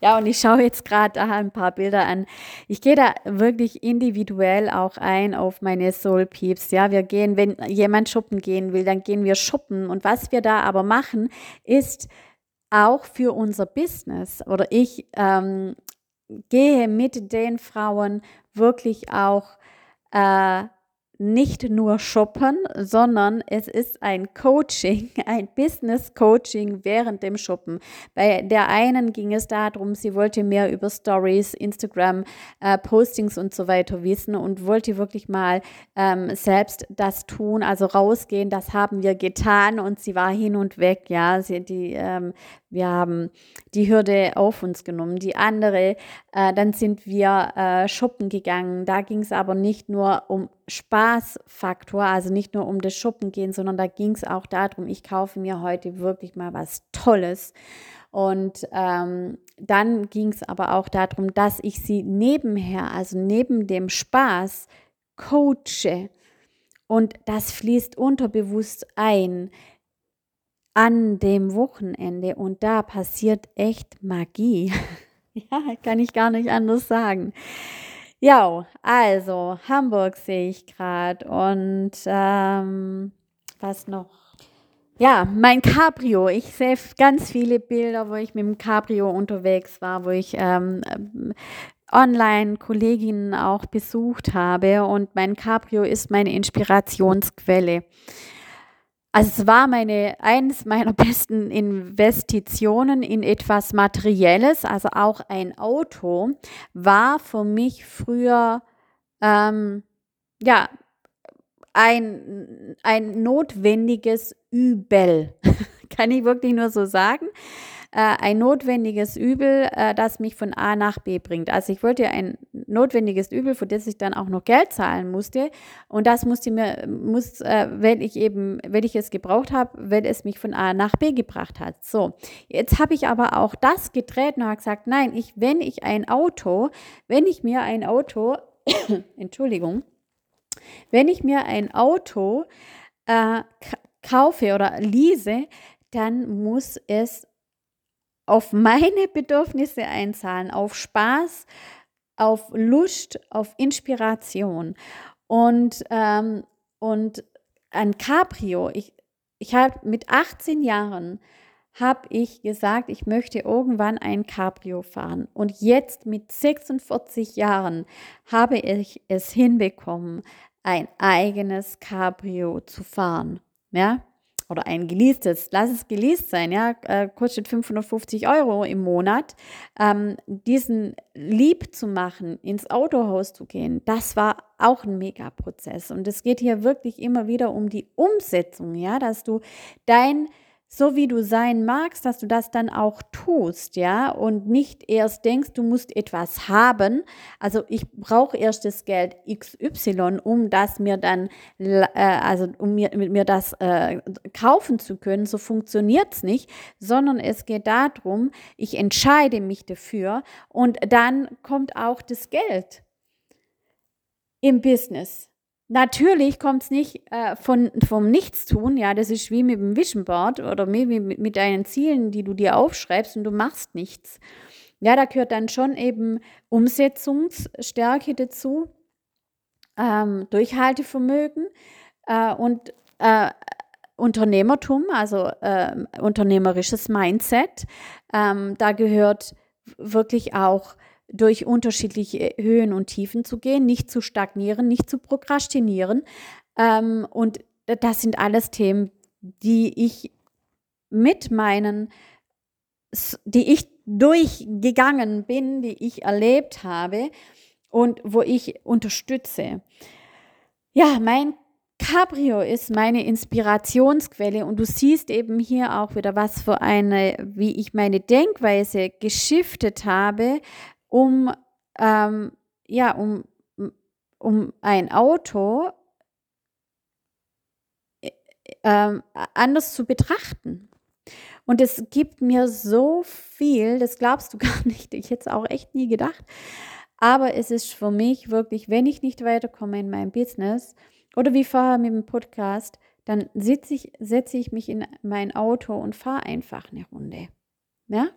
Ja, und ich schaue jetzt gerade da ein paar Bilder an. Ich gehe da wirklich individuell auch ein auf meine Soul Peeps. Ja, wir gehen, wenn jemand shoppen gehen will, dann gehen wir shoppen. Und was wir da aber machen, ist auch für unser Business oder ich ähm, gehe mit den Frauen wirklich auch äh, nicht nur shoppen, sondern es ist ein Coaching, ein Business Coaching während dem Shoppen. Bei der einen ging es darum, sie wollte mehr über Stories, Instagram, äh, Postings und so weiter wissen und wollte wirklich mal ähm, selbst das tun, also rausgehen. Das haben wir getan und sie war hin und weg. Ja, sie, die ähm, wir haben die Hürde auf uns genommen. Die andere, äh, dann sind wir äh, shoppen gegangen. Da ging es aber nicht nur um Spaßfaktor, also nicht nur um das Shoppen gehen, sondern da ging es auch darum, ich kaufe mir heute wirklich mal was Tolles. Und ähm, dann ging es aber auch darum, dass ich sie nebenher, also neben dem Spaß, coache. Und das fließt unterbewusst ein an dem Wochenende. Und da passiert echt Magie. ja, kann ich gar nicht anders sagen. Ja, also Hamburg sehe ich gerade und ähm, was noch? Ja, mein Cabrio. Ich sehe ganz viele Bilder, wo ich mit dem Cabrio unterwegs war, wo ich ähm, online Kolleginnen auch besucht habe und mein Cabrio ist meine Inspirationsquelle. Also es war meine, eines meiner besten Investitionen in etwas Materielles, also auch ein Auto, war für mich früher ähm, ja, ein, ein notwendiges Übel. Kann ich wirklich nur so sagen ein notwendiges Übel, äh, das mich von A nach B bringt. Also ich wollte ein notwendiges Übel, für das ich dann auch noch Geld zahlen musste. Und das musste mir, muss, äh, wenn ich eben, wenn ich es gebraucht habe, wenn es mich von A nach B gebracht hat. So, jetzt habe ich aber auch das gedreht und habe gesagt, nein, ich, wenn ich ein Auto, wenn ich mir ein Auto, Entschuldigung, wenn ich mir ein Auto äh, kaufe oder lease, dann muss es auf meine Bedürfnisse einzahlen, auf Spaß, auf Lust, auf Inspiration. Und, ähm, und ein Cabrio, ich, ich habe mit 18 Jahren, habe ich gesagt, ich möchte irgendwann ein Cabrio fahren. Und jetzt mit 46 Jahren habe ich es hinbekommen, ein eigenes Cabrio zu fahren. Ja, oder ein geleastes, lass es geleast sein, ja, äh, kostet 550 Euro im Monat, ähm, diesen lieb zu machen, ins Autohaus zu gehen, das war auch ein Mega-Prozess. Und es geht hier wirklich immer wieder um die Umsetzung, ja, dass du dein so wie du sein magst, dass du das dann auch tust, ja, und nicht erst denkst, du musst etwas haben. Also ich brauche erst das Geld XY, um das mir dann, äh, also um mir, mir das äh, kaufen zu können. So funktioniert es nicht, sondern es geht darum, ich entscheide mich dafür und dann kommt auch das Geld im Business. Natürlich kommt es nicht äh, von, vom Nichtstun, ja, das ist wie mit dem Vision Board oder mit, mit deinen Zielen, die du dir aufschreibst und du machst nichts. Ja, da gehört dann schon eben Umsetzungsstärke dazu, ähm, Durchhaltevermögen äh, und äh, Unternehmertum, also äh, unternehmerisches Mindset. Ähm, da gehört wirklich auch durch unterschiedliche Höhen und Tiefen zu gehen, nicht zu stagnieren, nicht zu prokrastinieren. Ähm, und das sind alles Themen, die ich mit meinen, die ich durchgegangen bin, die ich erlebt habe und wo ich unterstütze. Ja, mein Cabrio ist meine Inspirationsquelle und du siehst eben hier auch wieder, was für eine, wie ich meine Denkweise geschiftet habe, um, ähm, ja, um, um ein Auto äh, ähm, anders zu betrachten. Und es gibt mir so viel, das glaubst du gar nicht, ich hätte es auch echt nie gedacht. Aber es ist für mich wirklich, wenn ich nicht weiterkomme in meinem Business oder wie vorher mit dem Podcast, dann ich, setze ich mich in mein Auto und fahre einfach eine Runde. Ja?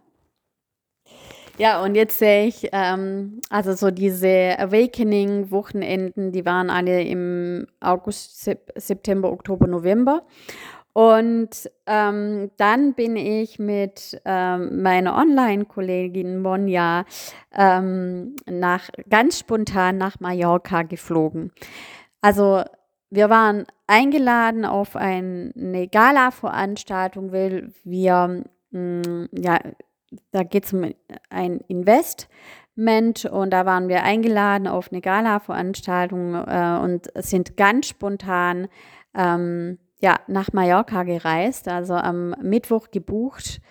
Ja, und jetzt sehe ich, ähm, also so diese Awakening-Wochenenden, die waren alle im August, September, Oktober, November. Und ähm, dann bin ich mit ähm, meiner Online-Kollegin Monja ähm, nach, ganz spontan nach Mallorca geflogen. Also wir waren eingeladen auf eine Gala-Veranstaltung, weil wir mm, ja, da geht es um ein Investment und da waren wir eingeladen auf eine Gala-Veranstaltung äh, und sind ganz spontan ähm, ja, nach Mallorca gereist, also am Mittwoch gebucht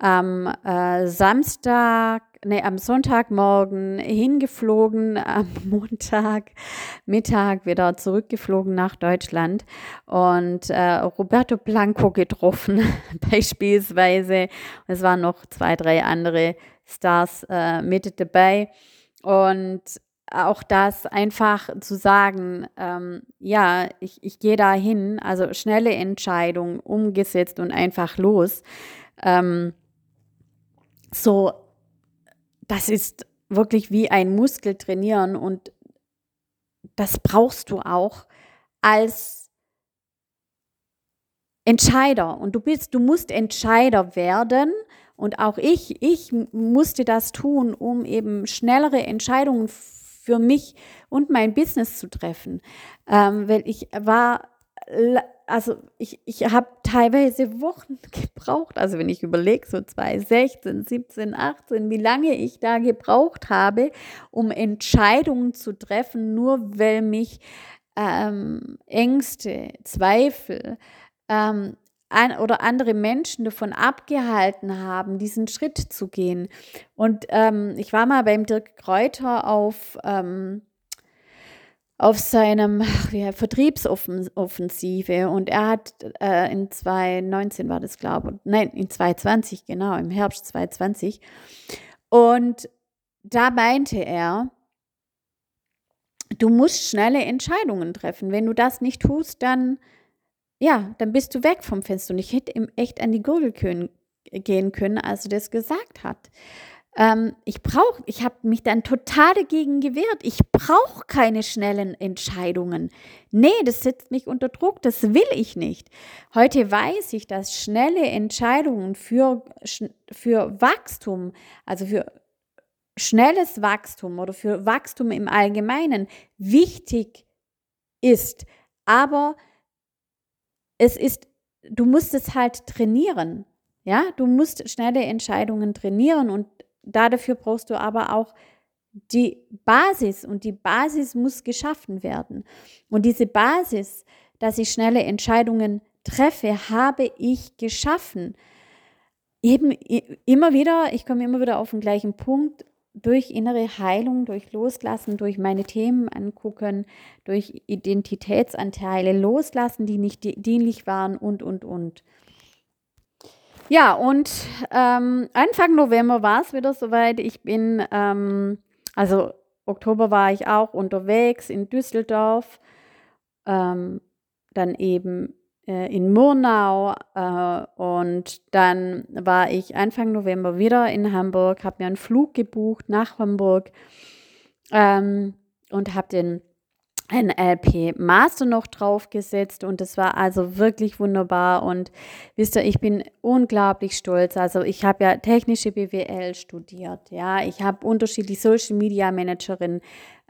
am äh, Samstag, nee, am Sonntagmorgen hingeflogen, am Montag Mittag wieder zurückgeflogen nach Deutschland und äh, Roberto Blanco getroffen, beispielsweise. Es waren noch zwei, drei andere Stars äh, mit dabei. Und auch das einfach zu sagen, ähm, ja, ich, ich gehe da hin, also schnelle Entscheidung umgesetzt und einfach los. Ähm, so, das ist wirklich wie ein Muskel trainieren und das brauchst du auch als Entscheider. Und du bist, du musst Entscheider werden. Und auch ich, ich musste das tun, um eben schnellere Entscheidungen für mich und mein Business zu treffen. Ähm, weil ich war also ich, ich habe teilweise Wochen gebraucht, also wenn ich überlege, so 2016, 17, 18, wie lange ich da gebraucht habe, um Entscheidungen zu treffen, nur weil mich ähm, Ängste, Zweifel ähm, an, oder andere Menschen davon abgehalten haben, diesen Schritt zu gehen. Und ähm, ich war mal beim Dirk Kräuter auf ähm, auf seinem ja, Vertriebsoffensive und er hat äh, in 2019 war das glaube ich, nein, in 2020, genau, im Herbst 2020 und da meinte er, du musst schnelle Entscheidungen treffen. Wenn du das nicht tust, dann ja, dann bist du weg vom Fenster. Und ich hätte ihm echt an die Gurgel gehen können, als er das gesagt hat. Ähm, ich brauche, ich habe mich dann total dagegen gewehrt. Ich brauche keine schnellen Entscheidungen. Nee, das setzt mich unter Druck, das will ich nicht. Heute weiß ich, dass schnelle Entscheidungen für, für Wachstum, also für schnelles Wachstum oder für Wachstum im Allgemeinen wichtig ist. Aber es ist, du musst es halt trainieren. Ja, du musst schnelle Entscheidungen trainieren und dafür brauchst du aber auch die Basis und die Basis muss geschaffen werden. Und diese Basis, dass ich schnelle Entscheidungen treffe, habe ich geschaffen. Eben immer wieder, ich komme immer wieder auf den gleichen Punkt, durch innere Heilung, durch Loslassen, durch meine Themen angucken, durch Identitätsanteile loslassen, die nicht dienlich waren und, und, und. Ja, und ähm, Anfang November war es wieder soweit. Ich bin, ähm, also Oktober war ich auch unterwegs in Düsseldorf, ähm, dann eben äh, in Murnau äh, und dann war ich Anfang November wieder in Hamburg, habe mir einen Flug gebucht nach Hamburg ähm, und habe den ein LP Master noch draufgesetzt und das war also wirklich wunderbar und wisst ihr, ich bin unglaublich stolz. Also ich habe ja technische BWL studiert, ja, ich habe unterschiedliche Social Media Managerin,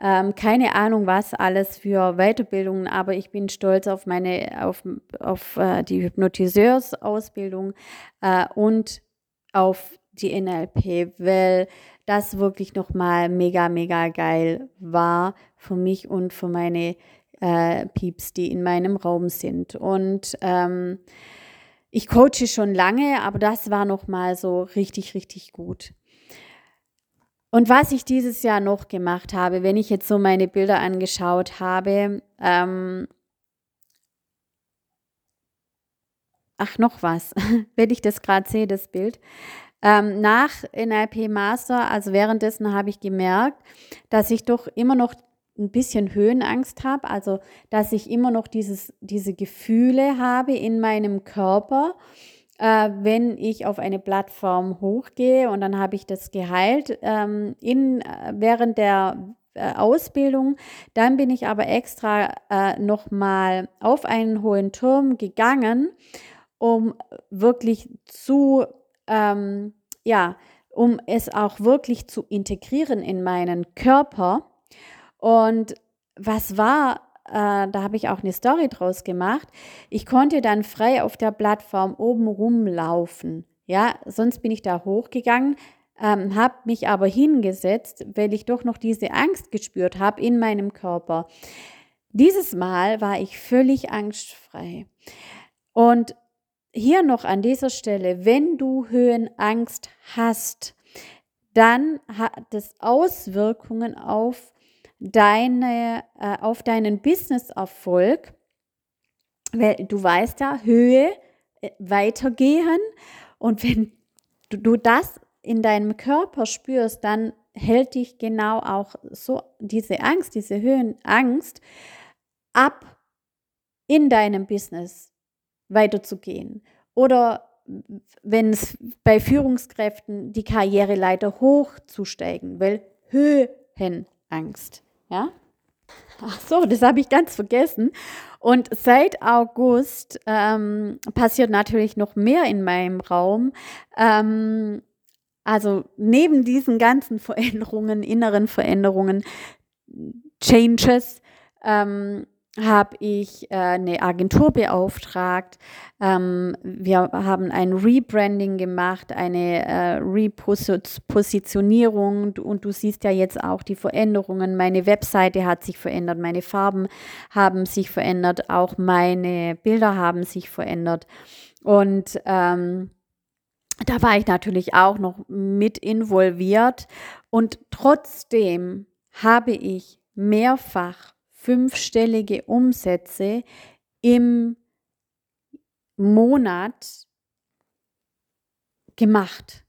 ähm, keine Ahnung was alles für Weiterbildungen, aber ich bin stolz auf meine, auf, auf äh, die Hypnotiseursausbildung äh, und auf die NLP, weil das wirklich nochmal mega, mega geil war für mich und für meine äh, Pieps, die in meinem Raum sind. Und ähm, ich coache schon lange, aber das war nochmal so richtig, richtig gut. Und was ich dieses Jahr noch gemacht habe, wenn ich jetzt so meine Bilder angeschaut habe, ähm, ach noch was, wenn ich das gerade sehe, das Bild. Ähm, nach NLP Master, also währenddessen habe ich gemerkt, dass ich doch immer noch ein bisschen Höhenangst habe, also dass ich immer noch dieses, diese Gefühle habe in meinem Körper, äh, wenn ich auf eine Plattform hochgehe und dann habe ich das geheilt ähm, in, äh, während der äh, Ausbildung. Dann bin ich aber extra äh, nochmal auf einen hohen Turm gegangen, um wirklich zu ähm, ja, um es auch wirklich zu integrieren in meinen Körper. Und was war, äh, da habe ich auch eine Story draus gemacht. Ich konnte dann frei auf der Plattform oben rumlaufen. Ja, sonst bin ich da hochgegangen, ähm, habe mich aber hingesetzt, weil ich doch noch diese Angst gespürt habe in meinem Körper. Dieses Mal war ich völlig angstfrei. Und hier noch an dieser Stelle, wenn du Höhenangst hast, dann hat das Auswirkungen auf deine, äh, auf deinen Businesserfolg, weil du weißt ja, Höhe äh, weitergehen. Und wenn du, du das in deinem Körper spürst, dann hält dich genau auch so diese Angst, diese Höhenangst ab, in deinem Business weiterzugehen. Oder wenn es bei Führungskräften die Karriereleiter hochzusteigen, weil Höhenangst, ja? Ach so, das habe ich ganz vergessen. Und seit August ähm, passiert natürlich noch mehr in meinem Raum. Ähm, also neben diesen ganzen Veränderungen, inneren Veränderungen, Changes, ähm, habe ich äh, eine Agentur beauftragt. Ähm, wir haben ein Rebranding gemacht, eine äh, Repositionierung und du siehst ja jetzt auch die Veränderungen. Meine Webseite hat sich verändert, meine Farben haben sich verändert, auch meine Bilder haben sich verändert. Und ähm, da war ich natürlich auch noch mit involviert und trotzdem habe ich mehrfach fünfstellige Umsätze im Monat gemacht.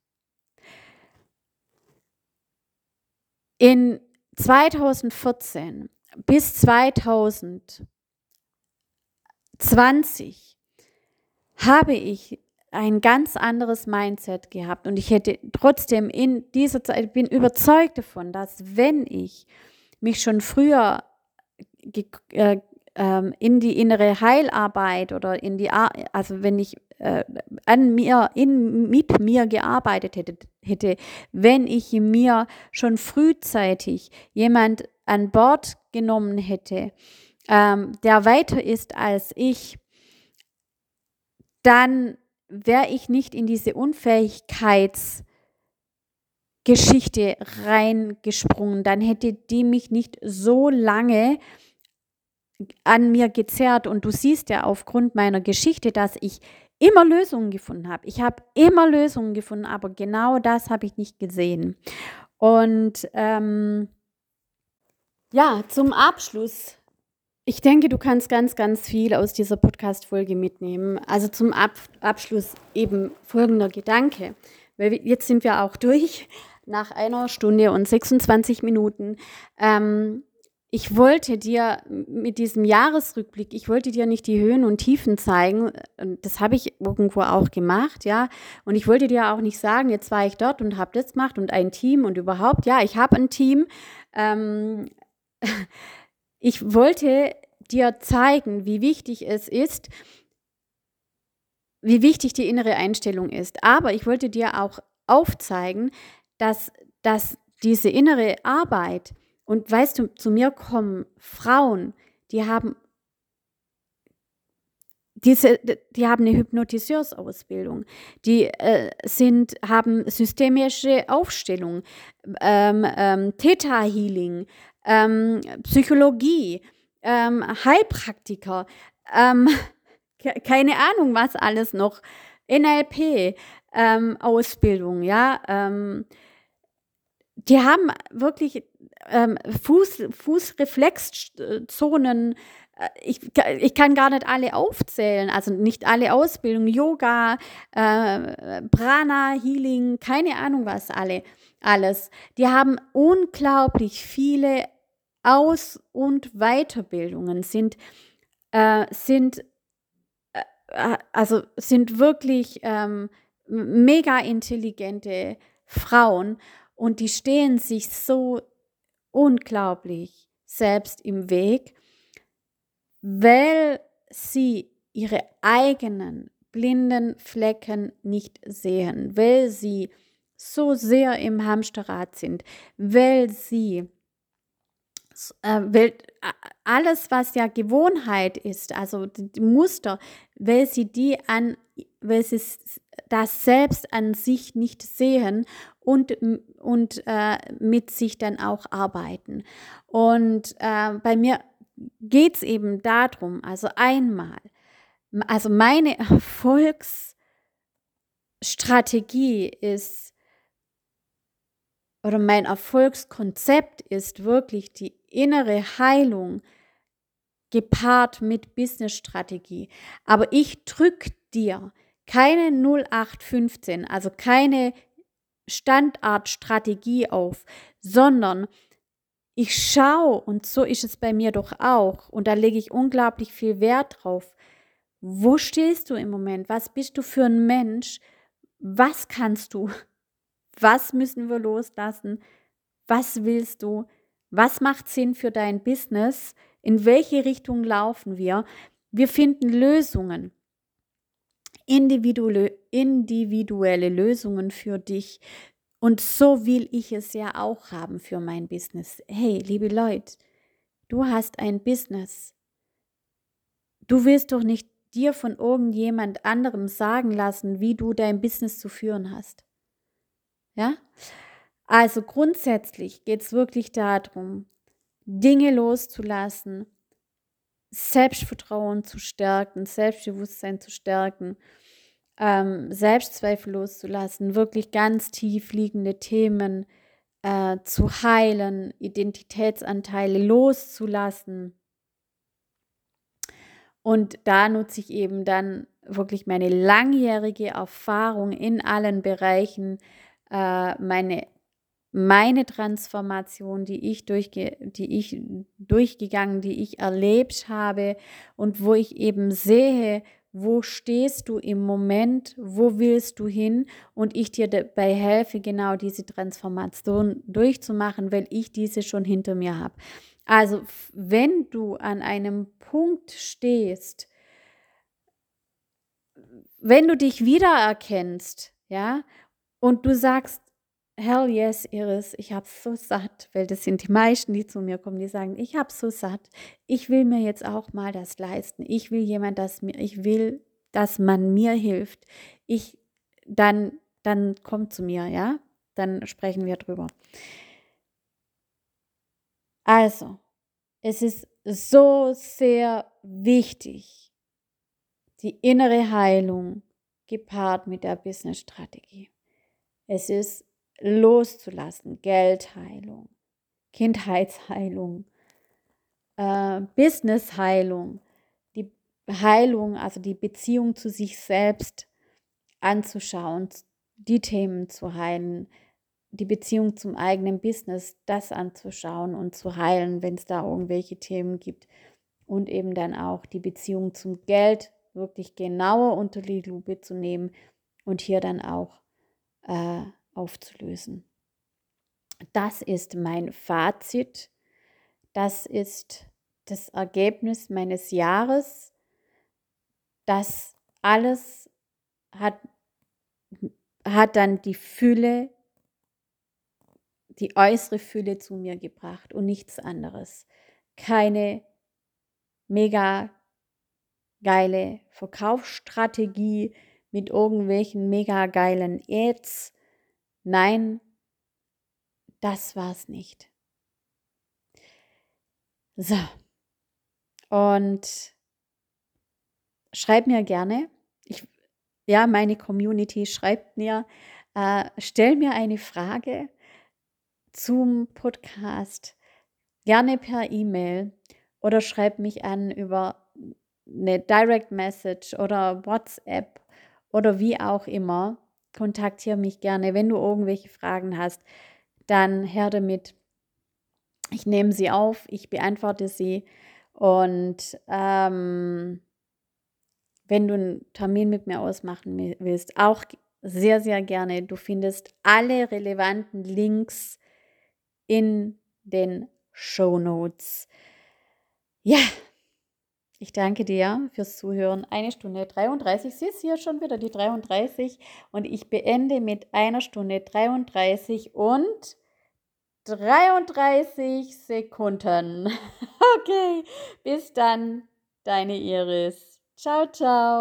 In 2014 bis 2020 habe ich ein ganz anderes Mindset gehabt und ich hätte trotzdem in dieser Zeit, bin überzeugt davon, dass wenn ich mich schon früher äh, ähm, in die innere Heilarbeit oder in die, also wenn ich äh, an mir, in, mit mir gearbeitet hätte, hätte, wenn ich mir schon frühzeitig jemand an Bord genommen hätte, ähm, der weiter ist als ich, dann wäre ich nicht in diese Unfähigkeitsgeschichte reingesprungen, dann hätte die mich nicht so lange an mir gezerrt. Und du siehst ja aufgrund meiner Geschichte, dass ich immer Lösungen gefunden habe. Ich habe immer Lösungen gefunden, aber genau das habe ich nicht gesehen. Und ähm, ja, zum Abschluss ich denke, du kannst ganz, ganz viel aus dieser Podcast-Folge mitnehmen. Also zum Ab Abschluss eben folgender Gedanke. Weil jetzt sind wir auch durch nach einer Stunde und 26 Minuten. Ähm, ich wollte dir mit diesem Jahresrückblick, ich wollte dir nicht die Höhen und Tiefen zeigen. Und das habe ich irgendwo auch gemacht, ja. Und ich wollte dir auch nicht sagen, jetzt war ich dort und habe das gemacht und ein Team und überhaupt, ja, ich habe ein Team. Ähm, ich wollte dir zeigen, wie wichtig es ist, wie wichtig die innere Einstellung ist. Aber ich wollte dir auch aufzeigen, dass, dass diese innere Arbeit, und weißt du, zu mir kommen Frauen, die haben diese, die haben eine Hypnotiseursausbildung, die äh, sind, haben systemische Aufstellung, ähm, ähm, Theta Healing, ähm, Psychologie, ähm, Heilpraktiker, ähm, keine Ahnung, was alles noch, NLP, ähm, Ausbildung, ja, die haben wirklich ähm, Fuß, Fußreflexzonen, äh, ich, ich kann gar nicht alle aufzählen, also nicht alle Ausbildungen, Yoga, äh, Prana, Healing, keine Ahnung was alle, alles. Die haben unglaublich viele aus- und Weiterbildungen sind, äh, sind, äh, äh, also sind wirklich ähm, mega intelligente Frauen und die stehen sich so unglaublich selbst im Weg, weil sie ihre eigenen blinden Flecken nicht sehen, weil sie so sehr im Hamsterrad sind, weil sie äh, weil alles, was ja Gewohnheit ist, also die Muster, weil sie die an, weil sie das selbst an sich nicht sehen und, und äh, mit sich dann auch arbeiten. Und äh, bei mir geht es eben darum, also einmal also meine Erfolgsstrategie ist oder mein Erfolgskonzept ist wirklich die innere Heilung gepaart mit Businessstrategie. Aber ich drücke dir keine 0815, also keine Standardstrategie auf, sondern ich schaue, und so ist es bei mir doch auch, und da lege ich unglaublich viel Wert drauf, wo stehst du im Moment? Was bist du für ein Mensch? Was kannst du? Was müssen wir loslassen? Was willst du? Was macht Sinn für dein Business? In welche Richtung laufen wir? Wir finden Lösungen. Individuelle, Lösungen für dich. Und so will ich es ja auch haben für mein Business. Hey, liebe Leute, du hast ein Business. Du willst doch nicht dir von irgendjemand anderem sagen lassen, wie du dein Business zu führen hast. Ja? Also grundsätzlich geht es wirklich darum, Dinge loszulassen, Selbstvertrauen zu stärken, Selbstbewusstsein zu stärken, ähm, Selbstzweifel loszulassen, wirklich ganz tief liegende Themen äh, zu heilen, Identitätsanteile loszulassen. Und da nutze ich eben dann wirklich meine langjährige Erfahrung in allen Bereichen, äh, meine, meine Transformation, die ich, durchge die ich durchgegangen, die ich erlebt habe und wo ich eben sehe, wo stehst du im Moment, wo willst du hin und ich dir dabei helfe, genau diese Transformation durchzumachen, weil ich diese schon hinter mir habe. Also wenn du an einem Punkt stehst, wenn du dich wiedererkennst, ja, und du sagst, hell yes, Iris, ich habe so satt, weil das sind die meisten, die zu mir kommen, die sagen, ich habe so satt, ich will mir jetzt auch mal das leisten, ich will jemand, das mir, ich will, dass man mir hilft, ich, dann, dann kommt zu mir, ja, dann sprechen wir drüber. Also, es ist so sehr wichtig, die innere Heilung gepaart mit der Business-Strategie. Es ist loszulassen, Geldheilung, Kindheitsheilung, äh, Business-Heilung, die Heilung, also die Beziehung zu sich selbst anzuschauen, die Themen zu heilen, die Beziehung zum eigenen Business, das anzuschauen und zu heilen, wenn es da irgendwelche Themen gibt. Und eben dann auch die Beziehung zum Geld wirklich genauer unter die Lupe zu nehmen und hier dann auch äh, aufzulösen. Das ist mein Fazit. Das ist das Ergebnis meines Jahres. Das alles hat, hat dann die Fülle die äußere Fülle zu mir gebracht und nichts anderes. Keine mega geile Verkaufsstrategie mit irgendwelchen mega geilen Ads. Nein, das war's nicht. So. Und schreib mir gerne. Ich, ja, meine Community schreibt mir, äh, stell mir eine Frage zum Podcast gerne per E-Mail oder schreib mich an über eine Direct Message oder WhatsApp oder wie auch immer. Kontaktiere mich gerne, wenn du irgendwelche Fragen hast, dann her damit. Ich nehme sie auf, ich beantworte sie und ähm, wenn du einen Termin mit mir ausmachen willst, auch sehr, sehr gerne. Du findest alle relevanten Links in den Show Notes. Ja, ich danke dir fürs Zuhören. Eine Stunde 33. Sie ist hier schon wieder die 33 und ich beende mit einer Stunde 33 und 33 Sekunden. Okay, bis dann, deine Iris. Ciao, ciao.